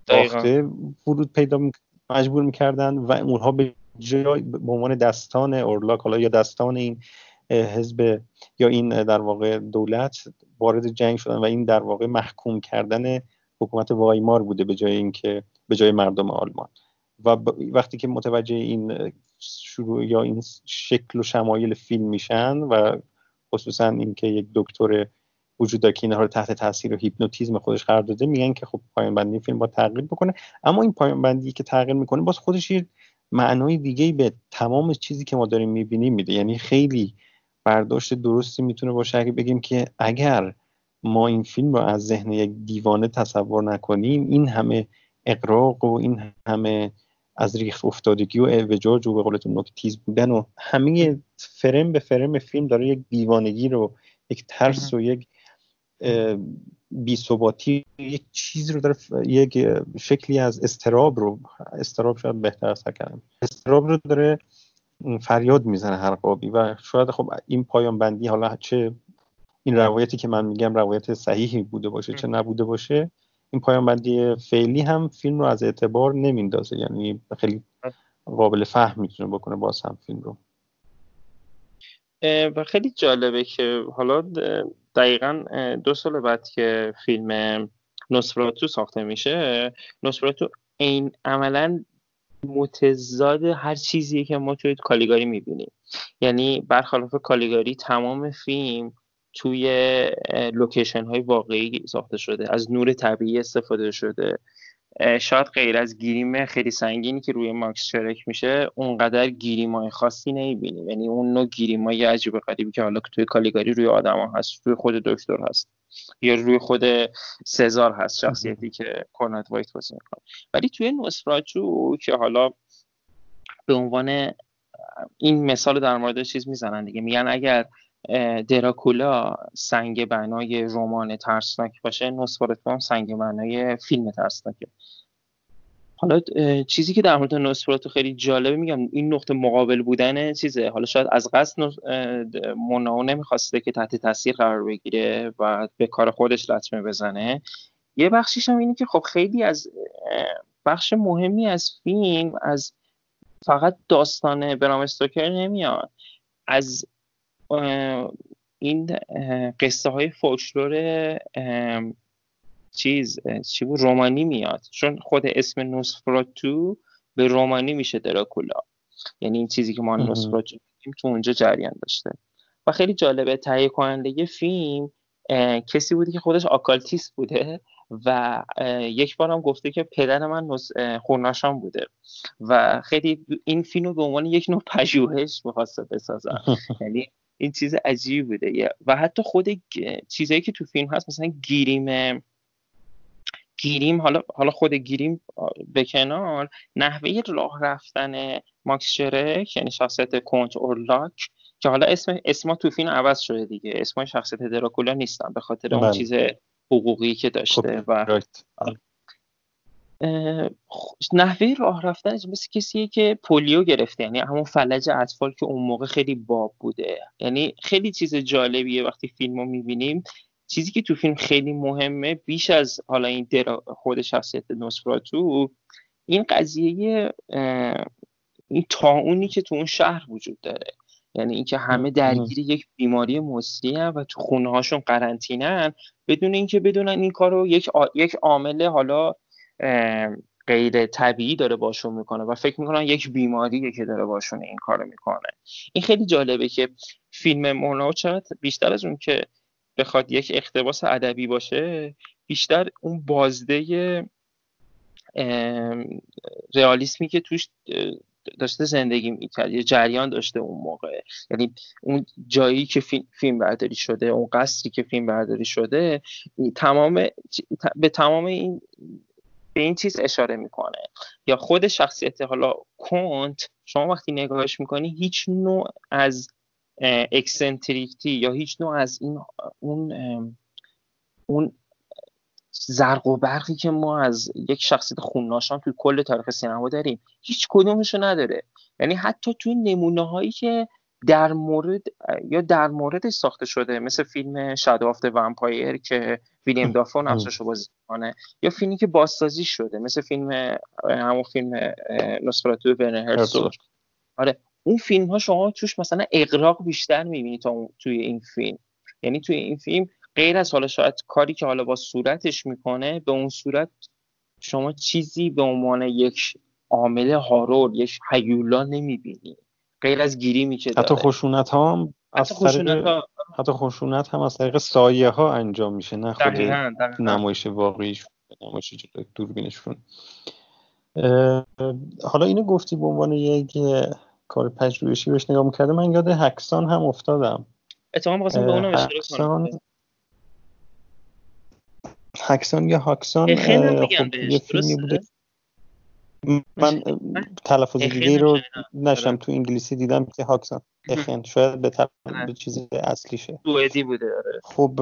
باخته ورود پیدا مجبور می‌کردن و اونها به جای به عنوان دستان اورلاک حالا یا دستان این حزب یا این در واقع دولت وارد جنگ شدن و این در واقع محکوم کردن حکومت وایمار بوده به جای اینکه به جای مردم آلمان. و وقتی که متوجه این شروع یا این شکل و شمایل فیلم میشن و خصوصا اینکه یک دکتر وجود داره که اینها رو تحت تاثیر و هیپنوتیزم خودش قرار داده میگن که خب پایان بندی فیلم با تغییر بکنه. اما این پایان بندی که تغییر می‌کنه باز خودش یه معنای دیگه به تمام چیزی که ما داریم می‌بینیم میده. یعنی خیلی برداشت درستی می‌تونه باشه اگه بگیم که اگر ما این فیلم رو از ذهن یک دیوانه تصور نکنیم این همه اقراق و این همه از ریخت افتادگی و اعوجاج و به قولتون نکتیز بودن و همه فرم به فرم فیلم داره یک دیوانگی رو یک ترس و یک بیثباتی یک چیز رو داره یک شکلی از استراب رو استراب شاید بهتر از کردم استراب رو داره فریاد می‌زنه هر قابی و شاید خب این پایان بندی حالا چه این روایتی که من میگم روایت صحیحی بوده باشه چه نبوده باشه این پایان بندی فعلی هم فیلم رو از اعتبار نمیندازه. یعنی خیلی قابل فهم می‌تونه بکنه باز هم فیلم رو. و خیلی جالبه که حالا دقیقا دو سال بعد که فیلم نوسفراتو ساخته میشه نوسفراتو این عملا متضاد هر چیزی که ما توی کالیگاری می‌بینیم. یعنی برخلاف کالیگاری تمام فیلم توی لوکیشن های واقعی ساخته شده. از نور طبیعی استفاده شده. شاید غیر از گیریم خیلی سنگینی که روی ماکس شرک میشه اونقدر گیریم های خاصی نمی‌بینیم. یعنی اون نوع گیریم های عجیب غریبی که حالا توی کالیگاری روی ها هست روی خود دکتر هست یا روی خود سزار هست شخصیتی که کورنت وایت بازی می‌کنه ولی توی نوسفراچو که حالا به عنوان این مثال در مورد چیز می‌زنن دیگه. میگن اگر دراکولا سنگ بنای رمان ترسناک باشه نوسفوراتو هم سنگ بنای فیلم ترسناکه. حالا چیزی که در مورد نوسفوراتو خیلی جالبه میگم این نقطه مقابل بودن چیزه. حالا شاید از قصد مناو نمی‌خواسته که تحت تاثیر قرار بگیره و به کار خودش لطمه بزنه. یه بخشیش هم اینه که خب خیلی از بخش مهمی از فیلم از فقط داستان برام استوکر نمیاد. از این قصه های فولکلور چیز چی بود؟ رومانی میاد. چون خود اسم نوسفراتو به رومانی میشه دراکولا. یعنی این چیزی که ما نوسفراتو تو اونجا جریان داشته. و خیلی جالبه تهیه کننده فیلم کسی بودی که خودش آکالتیست بوده و یک بار هم گفته که پدر من خورناشان بوده. و خیلی این فیلم رو به عنوان یک نوع پژوهش می‌خواسته بسازن یعنی این چیز عجیبی بوده. و حتی خود چیزایی که تو فیلم هست مثلا گیریم گیریم حالا حالا خود گیریم به کنار نحوه راه رفتن ماکس شرک یعنی شخصیت کنت اورلاک که حالا اسم اسما تو فیلم عوض شده دیگه. اسم شخصیت دراکولا نیستن به خاطر اون بله. چیز حقوقی که داشته خب، و نحوه راه رفتنش مثل کسیه که پولیو گرفته یعنی همون فلج اطفال که اون موقع خیلی باب بوده. یعنی خیلی چیز جالبیه وقتی فیلم رو می‌بینیم. چیزی که تو فیلم خیلی مهمه بیش از حالا این خود شخصیت نوسفراتو این قضیه این تاونی که تو اون شهر وجود داره. یعنی اینکه همه درگیر یک بیماری مصری و تو خونه هاشون قرنطینه بدون اینکه بدونن این کارو یک یک عامل حالا غیر طبیعی داره باشون می‌کنه و فکر می‌کنن یک بیماریه که داره باشون این کارو می‌کنه. این خیلی جالبه که فیلم مونا چقدر بیشتر از اون که بخواد یک اقتباس ادبی باشه بیشتر اون بازده رئالیسمی که توش داشته زندگی می‌کرد یه جریان داشته اون موقع. یعنی اون جایی که فیلم برداری شده اون قصری که فیلم برداری شده تمام به تمام این به این چیز اشاره می‌کنه. یا خود شخصیت حالا کنت شما وقتی نگاهش می‌کنی هیچ نوع از eccentricity یا هیچ نوع از این اون اون زرق و برقی که ما از یک شخصیت خون‌آشام توی کل تاریخ سینما داریم هیچ کدومشو نداره. یعنی حتی توی نمونه هایی که در مورد یا در موردش ساخته شده مثل فیلم Shadow of the Vampire که ویلم دفو نقشش رو بازی کنه یا فیلمی که بازسازی شده مثل فیلم همون فیلم نوسفراتو ورنر آره اون فیلم ها شما توش مثلا اقراق بیشتر می‌بینید تا توی این فیلم. یعنی توی این فیلم غیر از حالا شاید کاری که حالا با صورتش می‌کنه به اون صورت شما چیزی به عنوان یک عامل هارور یک هیولا نمی‌بینی. غیر از گیری میشه حتی خشونت ها هم از طریق حتی خشونت هم از طریق سایه ها انجام میشه نه خود نمایش واقعیش نمایش دوربینشون. حالا اینو گفتی به عنوان یک کار پژوهشی بهش نگاه می‌کرده من یاد هکسان هم افتادم. اتفاقا بخواستم به اونم اشاره کنم. هکسان یا هاکسان خب یه فیلمی بوده من تلفظ دیگه رو نشم تو انگلیسی دیدم که هاکسان. اخین. شاید به, به چیز اصلیشه. سوئدی بوده آره. خب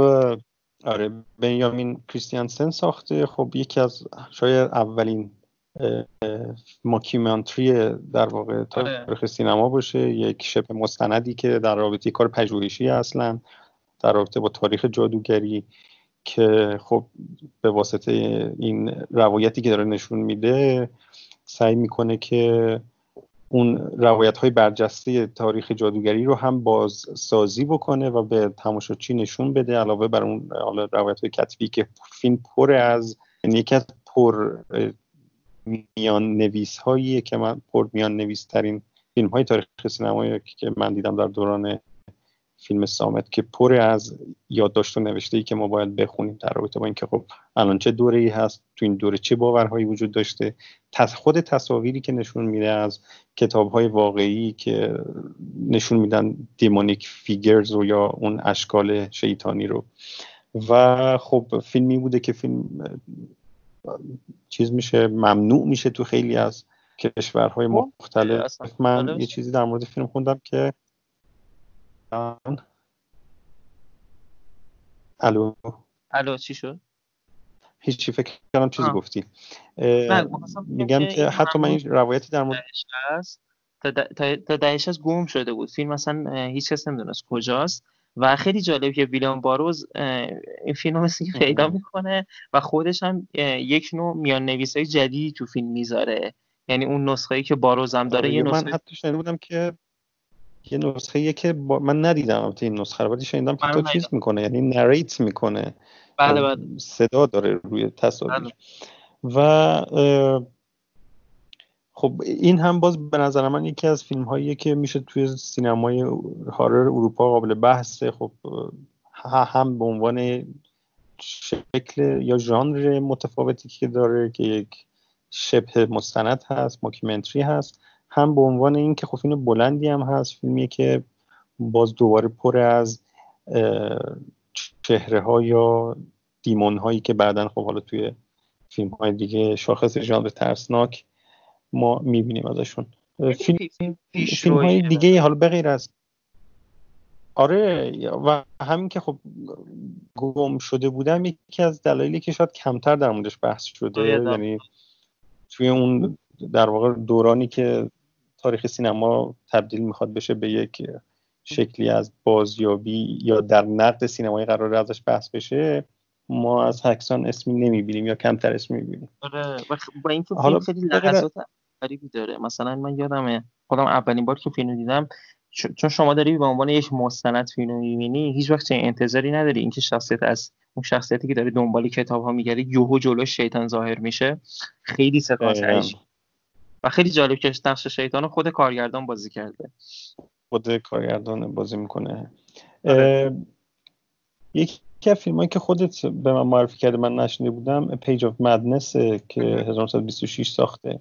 آره بنیامین کریستیانسن ساخته. خب یکی از شاید اولین ماکیمانتری در واقع آره. تاریخ سینما باشه. یک شبه مستندی که در رابطه کار پژوهشی اصلا در رابطه با تاریخ جادوگری که خب به واسطه این روایتی که داره نشون میده سعی می‌کنه که اون روایت های برجسته تاریخ جادوگری رو هم بازسازی بکنه و به تماشاچی نشون بده علاوه بر اون روایت های کتبی که فیلم پر از یعنی یکی از پر میان نویس که من پر میان نویس ترین فیلم های تاریخ سینمایی که من دیدم در دوران فیلم صامت که پر از یادداشت و نوشته ای که ما باید بخونیم در رابطه با اینکه خب الان چه دوره ای هست تو این دوره چه باورهایی وجود داشته خود تصاویری که نشون میده از کتاب های واقعی که نشون میدن demonic figures رو یا اون اشکال شیطانی رو. و خب فیلمی بوده که فیلم چیز میشه ممنوع میشه تو خیلی از کشورهای خب، مختلف. من یه چیزی در مورد فیلم خوندم که الو الو چی شد؟ هیچی فکر کردم چیزی گفتی. میگم که حتی من این روایتی در مورد تا دهش از گم شده بود. فیلم مثلا هیچ کس نمی‌دونست کجاست. و خیلی جالب که ویلیام باروز این فیلم رو مثل پیدا می‌کنه و خودش هم یک نوع میان نویس های جدیدی تو فیلم می‌ذاره. یعنی اون نسخه ای که باروز هم داره یه نسخه من حتی شنیده بودم که یه نسخه که من ندیدم این نسخه رو ولی شنیدم که تو چیز می‌کنه یعنی نریت می‌کنه. بله بله. صدا داره روی تصاویر. بله. و خب این هم باز به نظر من یکی از فیلم هاییه که میشه توی سینمای هارر اروپا قابل بحثه. خب هم به عنوان شکل یا ژانر متفاوتی که داره که یک شبه مستند هست ماکیمنتری هست. هم به عنوان اینکه خب فیلم بلندی هم هست فیلمیه که باز دوباره پر از چهره ها یا دیمون هایی که بعدا خب حالا توی فیلم های دیگه شاخص ژانر ترسناک ما می‌بینیم ازشون. فیلم, فیلم های دیگه حالا بغیر از آره و همین که خب گم شده بودم یکی از دلایلی که شاید کمتر در موردش بحث شده یعنی توی اون در واقع دورانی که تاریخ سینما تبدیل می‌خواد بشه به یک شکلی از بازیابی یا در نقد سینمایی قرار ازش بحث بشه ما از هکسان اسمی نمی‌بینیم یا کمتر اسمی می‌بینیم. آره با اینکه حالا خیلی لحظات غریبی داره. مثلا من یادمه خودم اولین بار که فیلم دیدم چون شما داری به عنوان یک مستند فیلم می‌بینی هیچ وقت انتظاری نداری. اینکه شخصیت از اون شخصیتی که داره دنبال کتاب ها میگردی یوهو جلو شیطان ظاهر میشه. خیلی سپاسش و خیلی جالب که نقش شیطان خود کارگردان بازی کرده. خود کارگردان بازی می‌کنه. آره. یکی از فیلم که خودت به من معرفی کرده من نشنیده بودم Page of Madness که 1926 ساخته.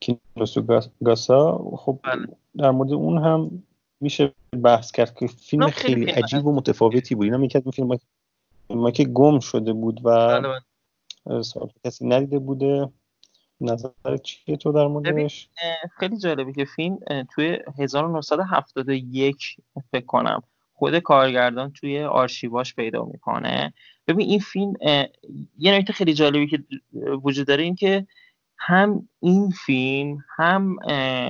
کینوگاسا. خب بله. در مورد اون هم میشه بحث کرد که فیلم خیلی, عجیب و متفاوتی بود. اینا می‌کرد فیلم ما که گم شده بود و بله، بله. کسی ندیده بوده. نظر چیه تو در موردش؟ خیلی جالبه که فیلم توی 1971 فکر کنم خود کارگردان توی آرشیواش پیدا می‌کنه. ببین این فیلم یه نکته خیلی جالبی که وجود داره این که هم این فیلم هم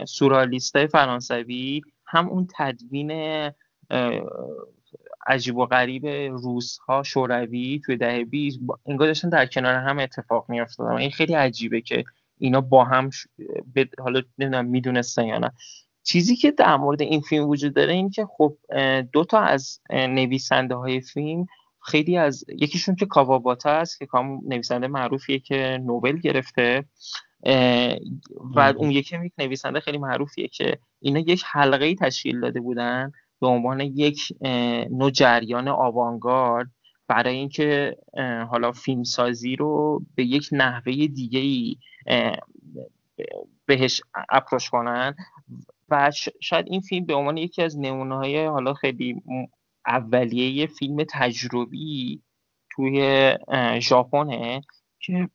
سورالیست فرانسوی هم اون تدوین عجیب و غریب روس ها شوروی توی دهه 20 انگار داشتن در کنار هم اتفاق میافتادن. این خیلی عجیبه که اینا با هم حالا نمی‌دونم می‌دونستن یا نه. چیزی که در مورد این فیلم وجود داره این که خب دو تا از نویسنده های فیلم خیلی از یکیشون که کاواباتا است که کام نویسنده معروفیه که نوبل گرفته و اون یکی یک نویسنده خیلی معروفیه که اینا یک حلقه ای تشکیل داده بودن به عنوان یک نوع جریان آوانگارد. برای اینکه حالا فیلمسازی رو به یک نحوه دیگه ای بهش اپروش کنن و شاید این فیلم به عنوان یکی از نمونه های حالا خیلی اولیه فیلم تجربی توی ژاپنه که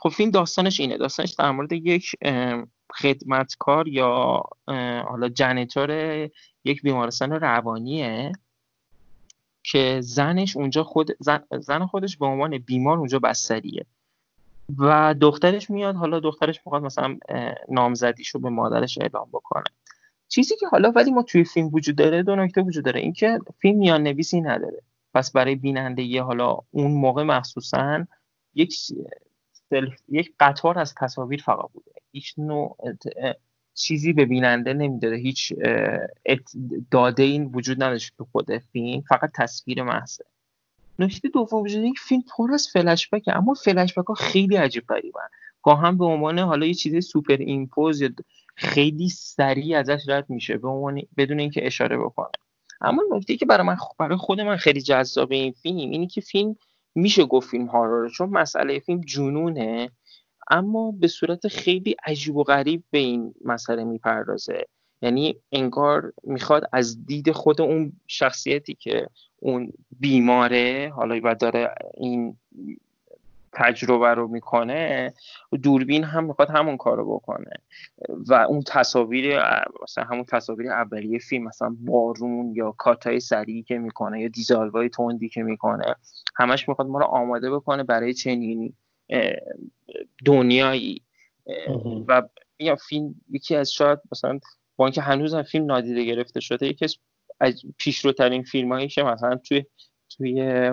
خب فیلم داستانش اینه. داستانش در مورد یک خدمتکار یا حالا جنیتور یک بیمارستان روانیه. که زنش اونجا خود زن, خودش به عنوان بیمار اونجا بستریه. و دخترش میاد حالا دخترش می‌خواد مثلا نامزدیشو به مادرش اعلام بکنه. چیزی که حالا ولی ما توی فیلم وجود داره دو نکته وجود داره. اینکه فیلم میان نویسی نداره. پس برای بیننده حالا اون موقع مخصوصا یک یک قطار از تصاویر فقط بوده. هیچ نوع چیزی به بیننده نمی‌داده. هیچ داده این وجود نداشت تو خود فیلم فقط تصویر محضه نکته دوم وجود این فیلم پر از فلش بکه اما فلش ها خیلی عجیب غریبن. گاه هم به عنوان حالا یه چیزی superimpose یا خیلی سریع ازش رد میشه به عنوان بدون اینکه اشاره بکنه. اما نکته که برای من برای خود من خیلی جذاب این فیلم اینی که فیلم میشه گفت فیلم horror چون مسئله فیلم جنونه. اما به صورت خیلی عجیب و غریب به این مسئله می‌پردازه. یعنی انگار می‌خواد از دید خود اون شخصیتی که اون بیماره حالا و داره این تجربه رو می‌کنه دوربین هم می‌خواد همون کارو بکنه. و اون تصاویر مثلا همون تصاویر اولیه فیلم مثلا بارون یا کاتای سریعی که می‌کنه یا دیزالوای تندی که می‌کنه همش می‌خواد ما رو آماده بکنه برای چنین دنیایی. و یا فیلم یکی از شاید مثلا با اینکه هنوز هم فیلم نادیده گرفته شده یکی از پیشروترین فیلم هایی که مثلا توی توی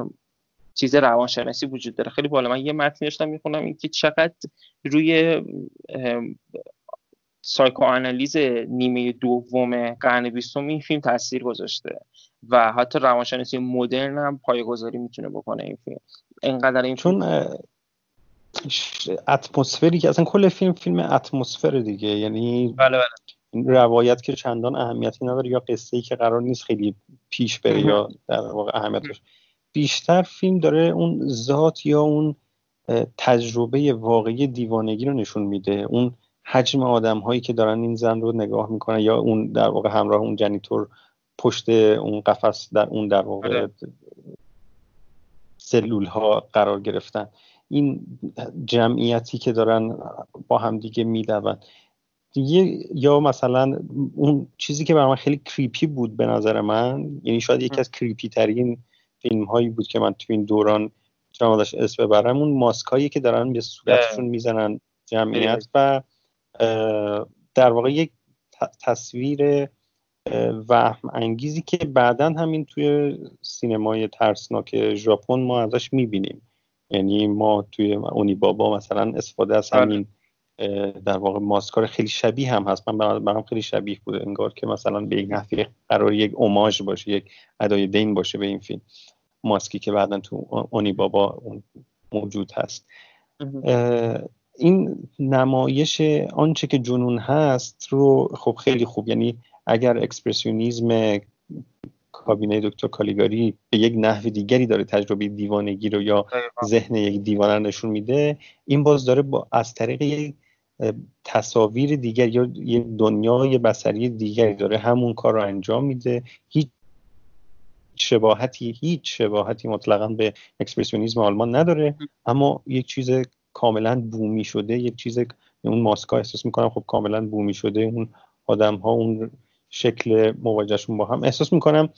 چیز روانشناسی وجود داره. خیلی بالا. من یه متن داشتم می‌خونم اینکه چقدر روی سایکوآنالیز نیمه دوم قرن بیستم این فیلم تاثیر گذاشته و حتی روانشناسی مدرن هم پایه‌گذاری می‌تونه بکنه این فیلم. اینقدر این چون اتمسفری که اصلا کل فیلم فیلم اتمسفر دیگه یعنی بله بله. روایت که چندان اهمیتی نداره یا قصه ای که قرار نیست خیلی پیش بره یا در واقع اهمیتش بیشتر فیلم داره اون ذات یا اون تجربه واقعی دیوانگی رو نشون میده اون حجم آدم هایی که دارن این زن رو نگاه می‌کنن یا اون در واقع همراه اون جنیتور پشت اون قفس در اون در واقع آره. سلول ها قرار گرفتن این جمعیتی که دارن با هم دیگه میدون. دیگه یا مثلا اون چیزی که برای من خیلی کریپی بود به نظر من یعنی شاید یکی از کریپی ترین فیلم هایی بود که من تو این دوران چون اسم ببرم اون ماسکایی که دارن به صورتشون می‌زنن جمعیت و در واقع یک تصویر وهم انگیزی که بعدا همین توی سینمای ترسناک ژاپن ما ازش می‌بینیم. یعنی ما توی اونی بابا مثلا استفاده از بله. همین در واقع ماسکار خیلی شبیه هم هست. من برام خیلی شبیه بوده. انگار که مثلا به یک نحوی قرار یک اوماژ باشه یک ادای دین باشه به این فیلم. ماسکی که بعدا تو اونی بابا موجود هست. این نمایش آنچه که جنون هست رو خب خیلی خوب. یعنی اگر اکسپرسیونیزم کابینه دکتر کالیگاری به یک نحو دیگری داره تجربه دیوانگی رو یا ذهن یک دیوانه نشون میده. این باز داره با از طریق یک تصاویر دیگر یا یک دنیای بصری دیگری داره همون کار رو انجام میده. هیچ شباهتی هیچ شباهتی مطلقا به اکسپرسیونیزم آلمان نداره. اما یک چیز کاملا بومی شده یک چیز اون ماسکا احساس می‌کنم خب کاملا بومی شده. اون آدم ها اون شکل مواجهشون با هم. احساس می‌کنم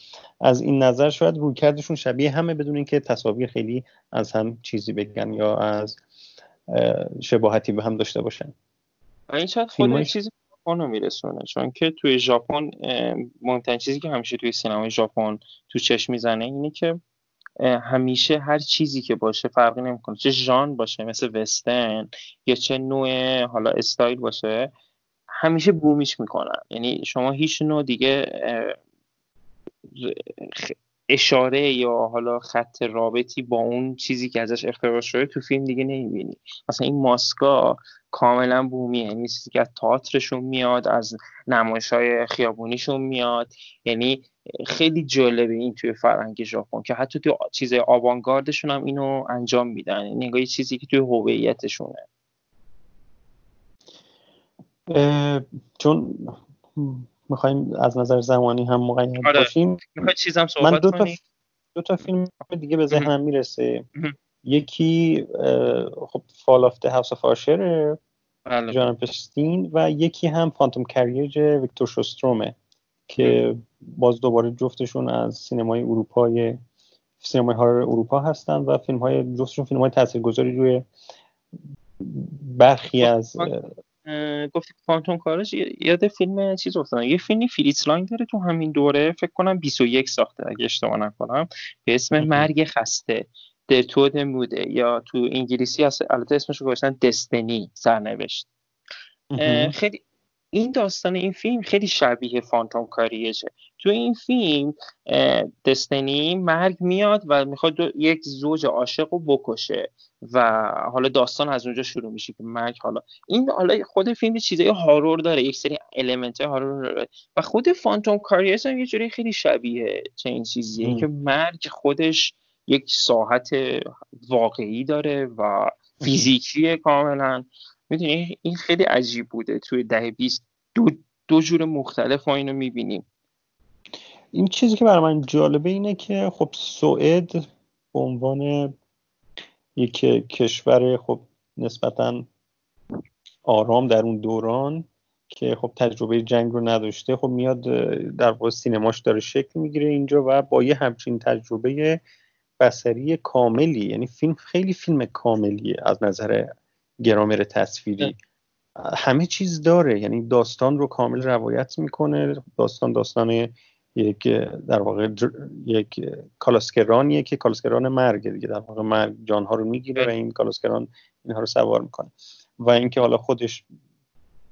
از این نظر شاید رویکردشون شبیه همه بدون اینکه تصاویر خیلی از هم چیزی بگن یا از شباهتی به هم داشته باشن. این شاید خود چیزی رو میرسونه چون که توی ژاپن مهمترین چیزی که همیشه توی سینمای ژاپن تو چشم می‌زنه اینه که همیشه هر چیزی که باشه فرقی نمی‌کنه. چه ژان باشه مثل وسترن یا چه نوع حالا استایل باشه همیشه بومیش می‌کنن. یعنی شما هیچ نوع دیگه اشاره یا حالا خط رابطی با اون چیزی که ازش اختراع شده تو فیلم دیگه نمی‌بینی. مثلا این ماسکا کاملا بومیه. یعنی چیزی که از تئاترشون میاد از نمایش های خیابونیشون میاد. یعنی خیلی جالبه این توی فرهنگ ژاپن که حتی توی چیز آوانگاردشون هم اینو انجام میدن. یعنی یه چیزی که توی هویتشونه. چون می‌خوایم از نظر زمانی هم مقید آره. باشیم چیزم صحبت من دو تا, دو تا فیلم دیگه به ذهنم می‌رسه. یکی خب Fall of the House of Usher ژان اپستین و یکی هم Phantom Carriage ویکتور شوسترومه که باز دوباره جفتشون از سینمای اروپای سینمای horror اروپا هستن و فیلم های جفتشون فیلم های تاثیرگذاری روی برخی خب، از گفتی Phantom Carriage یاد فیلم چیز افتادم. یه فیلمی فریتز لانگ داره تو همین دوره فکر کنم 21 ساخته اگه اشتباه نکنم. به اسم مرگ خسته Der müde Tod یا تو انگلیسی هست البته اسمش رو گذاشتن Destiny سرنوشت. خیلی این داستان این فیلم خیلی شبیه فانتوم کاریجه تو این فیلم دستنی مرگ میاد و می‌خواد یک زوج عاشق رو بکشه و حالا داستان از اونجا شروع میشه که مرگ حالا این حالا خود فیلم چیزای هارور داره یک سری المنت هارور داره و خود فانتوم کاریز هم یه جوری خیلی شبیه چه چیزیه که مرگ خودش یک ساحت واقعی داره و فیزیکی کاملا. می‌دونی؟ این خیلی عجیب بوده. توی ده بیست دو, دو جور مختلف ما اینو می‌بینیم. این چیزی که برای من جالبه اینه که خب سوئد به عنوان یک کشور خب نسبتا آرام در اون دوران که خب تجربه جنگ رو نداشته خب میاد در واقع سینماش داره شکل می‌گیره اینجا و با یه همچین تجربه بسری کاملی یعنی فیلم خیلی فیلم کاملیه از نظر گرامر تصویری. همه چیز داره یعنی داستان رو کامل روایت می‌کنه داستان داستان یک در واقع یک کالاسکرانیه که کالاسکران مرگ دیگه. در واقع مرگ جانها رو می‌گیره و این کالاسکران اینها رو سوار می‌کنه. و اینکه حالا خودش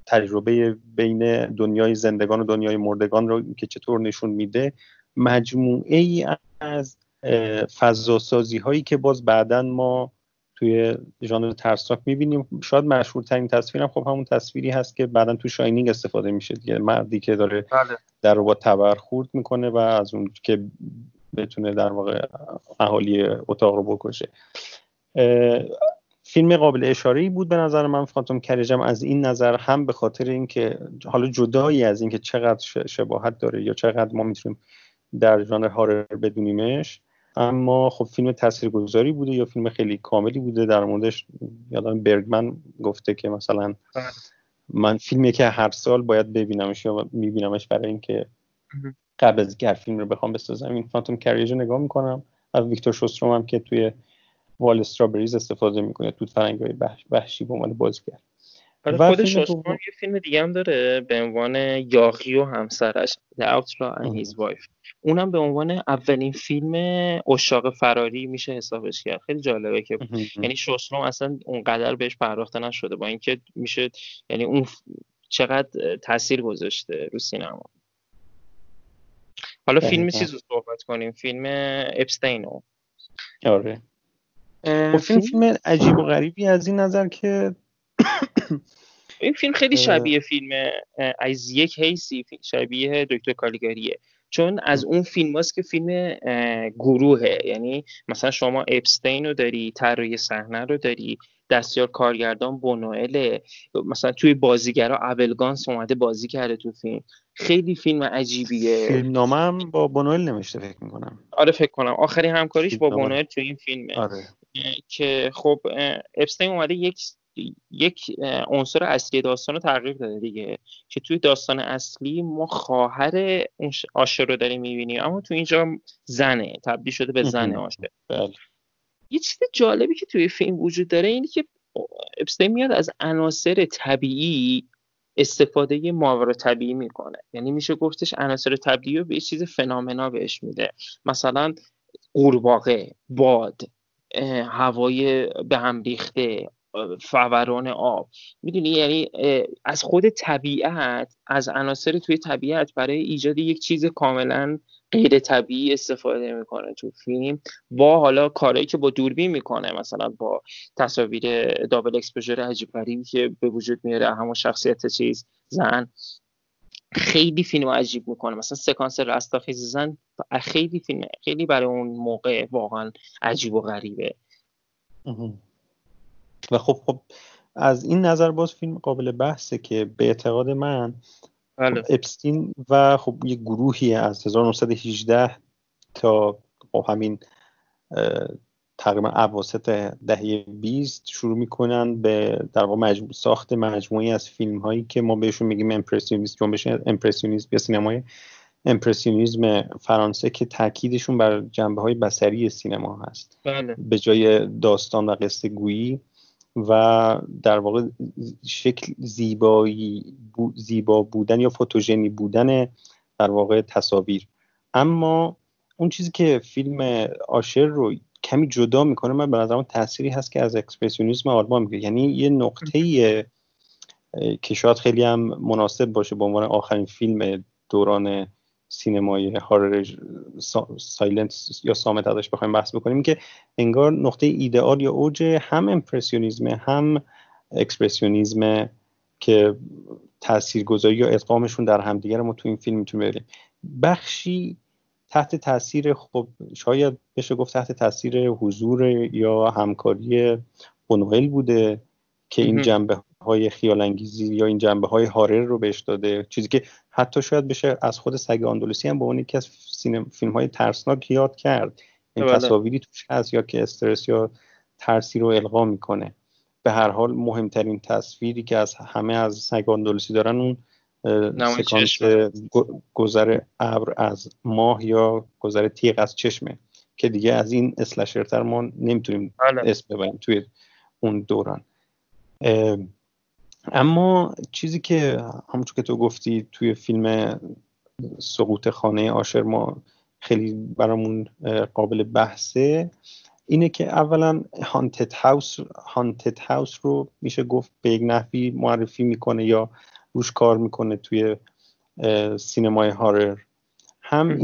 تجربه بین دنیای زندگان و دنیای مردگان رو که چطور نشون میده مجموعه ای از فضاسازی هایی که باز بعدا ما توی ژانر ترسناک می‌بینیم. شاید مشهورترین تصویرم خب همون تصویری هست که بعدا تو شاینینگ استفاده میشه دیگه. مردی که داره بله. در رو با تبر خورد می‌کنه و از اون که بتونه در واقع اهالی اتاق رو بکشه. فیلم قابل اشاره بود به نظر من. فانتوم کریجم از این نظر هم به خاطر اینکه حالا جدایی از اینکه چقدر شباهت داره یا چقدر ما می‌تونیم در ژانر horror بدونیمش اما خب فیلم تاثیرگذاری بوده یا فیلم خیلی کاملی بوده؟ در موردش یادم برگمن گفته که مثلا بله. من فیلمی که هر سال باید ببینمش یا میبینمش برای اینکه قبل از هر فیلم رو بخوام بسازم این Phantom Carriage نگاه می‌کنم. از ویکتور شوستروم هم که توی Wild Strawberries استفاده می‌کنه توت فرنگی های وحشی به عنوان بازیگر. آره خودش یه فیلم دیگه هم داره به عنوان یاقی و همسرش The Outlaw and His Wife. اونم به عنوان اولین فیلم اشاق فراری میشه حسابش کرد. خیلی جالبه که یعنی شوستروم اصلا اونقدر بهش پرداخته نشده با اینکه میشه یعنی اون چقدر تاثیر گذاشته رو سینما. حالا فیلم چیز رو صحبت کنیم. فیلم اپستینو آره. خب فیلم فیلم عجیب و غریبی از این نظر که این فیلم خیلی شبیه فیلم از یک حیثی شبیه دکتر کالیگاریه. چون از اون فیلم هاست که فیلم گروهه. یعنی مثلا شما اپستین رو داری طراحی صحنه رو داری دستیار کارگردان بونوئل مثلا توی بازیگرا اولگانس اومده بازی کرده تو فیلم. خیلی فیلم عجیبیه. فیلم نامم با بونوئل نمیشته فکر می‌کنم. آره فکر کنم. آخرین همکاریش با بونوئل تو این فیلمه. آره. که خب اپستین اومده یک یک عنصر اصلی داستان رو تغییر داده دیگه. که توی داستان اصلی ما خواهر آشر رو داریم می‌بینیم اما تو اینجا زنه تبدیل شده به زن آشر بله. یه چیز جالبی که توی فیلم وجود داره اینه که اپستین میاد از عناصر طبیعی استفاده ماورا طبیعی می‌کنه. یعنی میشه گفتش عناصر طبیعی رو به یه چیز فنامنا بهش میده. مثلا قورباغه باد هوای به هم ریخته فوران آب. می‌دونی؟ یعنی از خود طبیعت از عناصر توی طبیعت برای ایجاد یک چیز کاملا غیر طبیعی استفاده می‌کنه تو فیلم. با حالا کارهایی که با دوربین می‌کنه مثلا با تصاویر دابل اکسپوژر عجیب که به وجود میاره همون شخصیت چیز زن. خیلی فیلم عجیب می‌کنه. مثلا سکانس رستاخیز زن خیلی فیلم خیلی برای اون موقع واقعا عجیب و غریبه. و خب خب از این نظر باز فیلم قابل بحثه که به اعتقاد من بله. خب اپستین و خب یه گروهی از 1918 تا خب همین تقریبا اواسط دهه 20 شروع می‌کنن به در واقع ساخت مجموعی از فیلم هایی که ما بهشون میگیم امپرسیونیسم جنبش امپرسیونیسم یا سینمای امپرسیونیزم فرانسه که تاکیدشون بر جنبه های بسری سینما هست بله. به جای داستان و قصه گویی و در واقع شکل زیبایی زیبا بودن یا فوتوژنی بودن در واقع تصاویر. اما اون چیزی که فیلم آشر رو کمی جدا می‌کنه من به نظرم تأثیری هست که از اکسپرسیونیسم آلمان میگه یعنی یه نقطه که شاید خیلی هم مناسب باشه به عنوان آخرین فیلم دوران سینمای horror silent یا صامت ازش بخوایم بحث بکنیم که انگار نقطه ایدئال یا اوج هم امپرسیونیزم هم اکسپرسیونیزم که تاثیرگذاری یا ادغامشون در همدیگه ما تو این فیلم می‌تونیم ببینیم. بخشی تحت تاثیر خب شاید بشه گفت تحت تاثیر حضور یا همکاری بونوئل بوده. که این جنبه های خیال انگیزی یا این جنبه های هارر رو بهش داده. چیزی که حتی شاید بشه از خود سگ آندولوسی هم به عنوان یکی از فیلم های ترسناک یاد کرد. این بله. تصاویری توش هست یا که استرس یا ترسی رو القا می‌کنه. به هر حال مهمترین تصویری که از همه از سگ آندولوسی دارن اون سکانس گذر ابر از ماه یا گذر تیغ از چشمه. که دیگه از این اسلشرتر ما نمی‌تونیم بله. اسم ببریم توی اون دوران. اما چیزی که همونطور که تو گفتی توی فیلم سقوط خانه آشر ما خیلی برامون قابل بحثه اینه که اولا هانتد هاوس هانتد هاوس رو میشه گفت به یک نحوی معرفی می‌کنه یا روش کار می‌کنه توی سینمای هارر. هم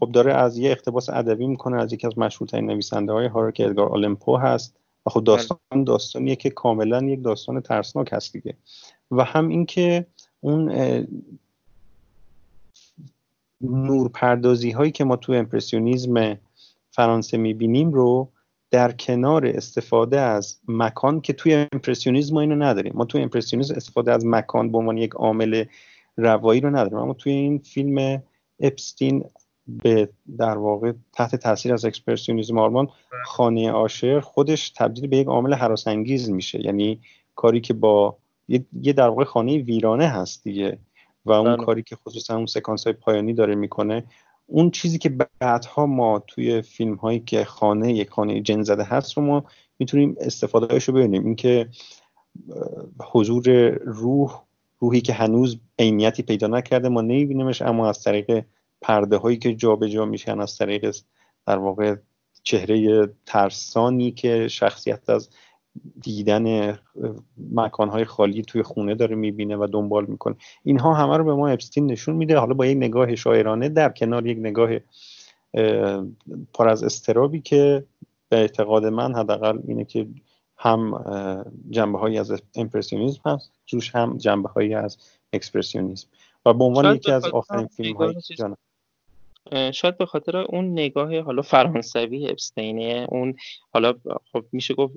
خب داره از یه اقتباس ادبی می‌کنه از یکی از مشهورترین نویسنده های هارر که ادگار آلمپو هست. و خب داستان داستانیه که کاملا یک داستان ترسناک هست دیگه. و هم اینکه اون نورپردازی هایی که ما تو امپرسیونیزم فرانسه می‌بینیم رو در کنار استفاده از مکان که توی امپرسیونیزم ما اینو نداریم. ما توی امپرسیونیزم استفاده از مکان به عنوان یک عامل روایی رو نداریم. اما توی این فیلم اپستین به در واقع تحت تاثیر از اکسپرسیونیزم آلمان. خانه آشر خودش تبدیل به یک عامل انگیز میشه یعنی کاری که با یه در واقع خانه ویرانه هست دیگه و اون بله. کاری که خصوصا اون سکانس های پایانی داره می‌کنه اون چیزی که بعدها ما توی فیلم هایی که خانه یک خانه جن زده هست رو ما می‌تونیم استفاده رو ببینیم اینکه حضور روح روحی که هنوز عینیتی پیدا نکرده ما نمیبینیمش اما از طریق پرده هایی که جابجا جا میشن از طریق در واقع چهره ترسانی که شخصیت از دیدن مکانهای خالی توی خونه داره می‌بینه و دنبال می‌کنه. اینها همه رو به ما اپستین نشون میده. حالا با یک نگاه شاعرانه در کنار یک نگاه پر از استرابی که به اعتقاد من حداقل اینه که هم جنبه هایی از امپرسیونیزم هست توش هم جنبه هایی از اکسپرسیونیزم و به عنوان یکی از آخرین فیلم های شاید به خاطر اون نگاه حالا فرانسوی اپستینه اون حالا خب میشه گفت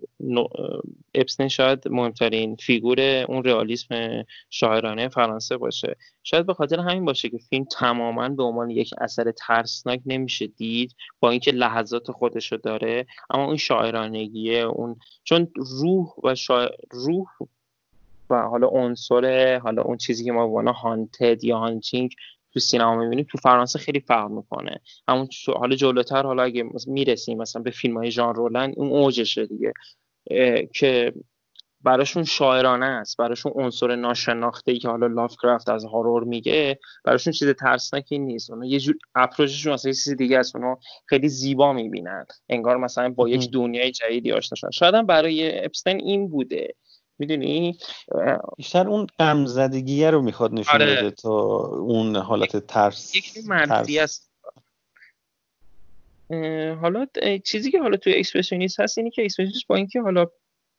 اپستین شاید مهمترین فیگور اون رئالیسم شاعرانه فرانسه باشه. شاید به خاطر همین باشه که فیلم تماما به عنوان یک اثر ترسناک نمیشه دید با اینکه لحظات خودشو داره. اما اون شاعرانگیه اون چون روح و روح و حالا عنصر حالا اون چیزی که ما به هانتد یا هانتینگ تو سینما می‌بینیم تو فرانسه خیلی فرق می‌کنه. همون حالا جلوتر حالا اگه می‌رسیم مثلا به فیلم های ژان رولن اون اوجشه دیگه. که براشون شاعرانه است براشون عنصر ناشناخته ای که حالا لافکرافت از هارور میگه براشون چیز ترسناکی نیست. اونها یه جور اپروچشون یه چیز دیگه است. اونها خیلی زیبا می‌بینن. انگار مثلا با یک دنیای جدیدی آشنا شدن. شاید برای اپستین این بوده. می‌دونی؟ بیشتر اون غمزدگیه رو می‌خواد نشون آره. بده تا اون حالت ترس یک منفی است. حالا چیزی که حالا توی اکسپرسیونیست هست اینی که اکسپرسیونیست با اینکه حالا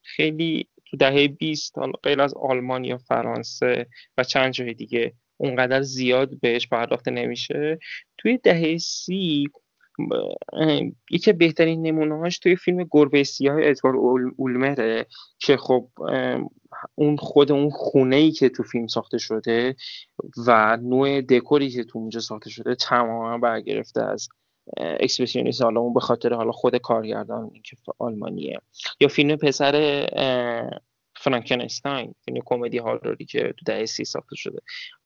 خیلی تو دهه 20 حالا غیر از آلمان یا فرانسه و چند جای دیگه اونقدر زیاد بهش پرداخته نمیشه توی دهه سی یکی بهترین نمونه هاش توی فیلم گربه سیاه ادوار اولمره که خب اون خود اون خونه ای که تو فیلم ساخته شده و نوع دکوری که تو اونجا ساخته شده تماما برگرفته از اکسپرسیونیست حالا اون به خاطر حالا خود کارگردان که آلمانیه. یا فیلم پسر فرانکنستاین فیلم کمدی هاروری که تو دهه سی ساخته شده.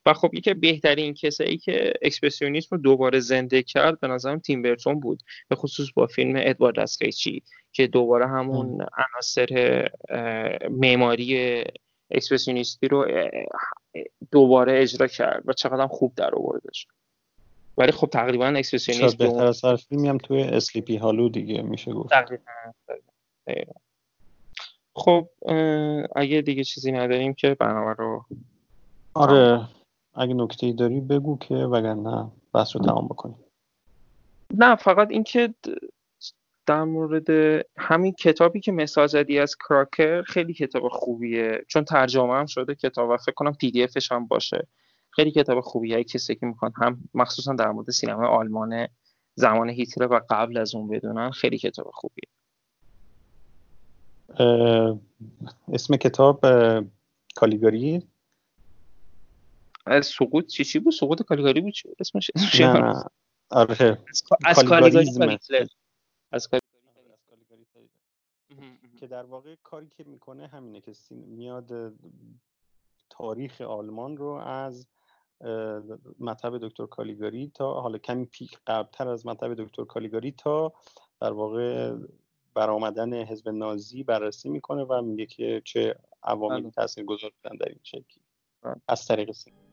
و خب یکی بهترین کسایی که اکسپرسیونیسم رو دوباره زنده کرد به نظرم تیم برتون بود. به خصوص با فیلم ادوارد دست قیچی که دوباره همون عناصر معماری اکسپرسیونیستی رو دوباره اجرا کرد و چقدر خوب در آوردش. ولی خب تقریبا اکسپرسیونیسم بهتر از هر فیلمی هم توی Sleepy Hollow دیگه میشه گفت. خب اگه دیگه چیزی نداریم که برنامه رو آره اگه نکته داری بگو که وگرنه بحث رو تمام بکنیم. نه فقط اینکه در مورد همین کتابی که مثال زدی از کراکر خیلی کتاب خوبیه. چون ترجمه هم شده کتاب و فکر کنم پی دی افش هم باشه. خیلی کتاب خوبیه. کسی که می‌خوان هم مخصوصا در مورد سینما آلمان زمان هیتلر و قبل از اون بدونن خیلی کتاب خوبیه. اسم کتاب کالیگاری؟ از سقوط چی چی بود؟ سقوط کالیگاری بود؟ اسمش اسمش نه نه. آره. از کالیگاری از که در واقع کاری که می‌کنه همینه که میاد تاریخ آلمان رو از مطب دکتر کالیگاری تا حالا کمی پیک قبلتر از مطب دکتر کالیگاری تا در واقع برآمدن حزب نازی بررسی می‌کنه و میگه که چه عواملی بله. تاثیر گذار بودن در این شکل بله. از طریق سینما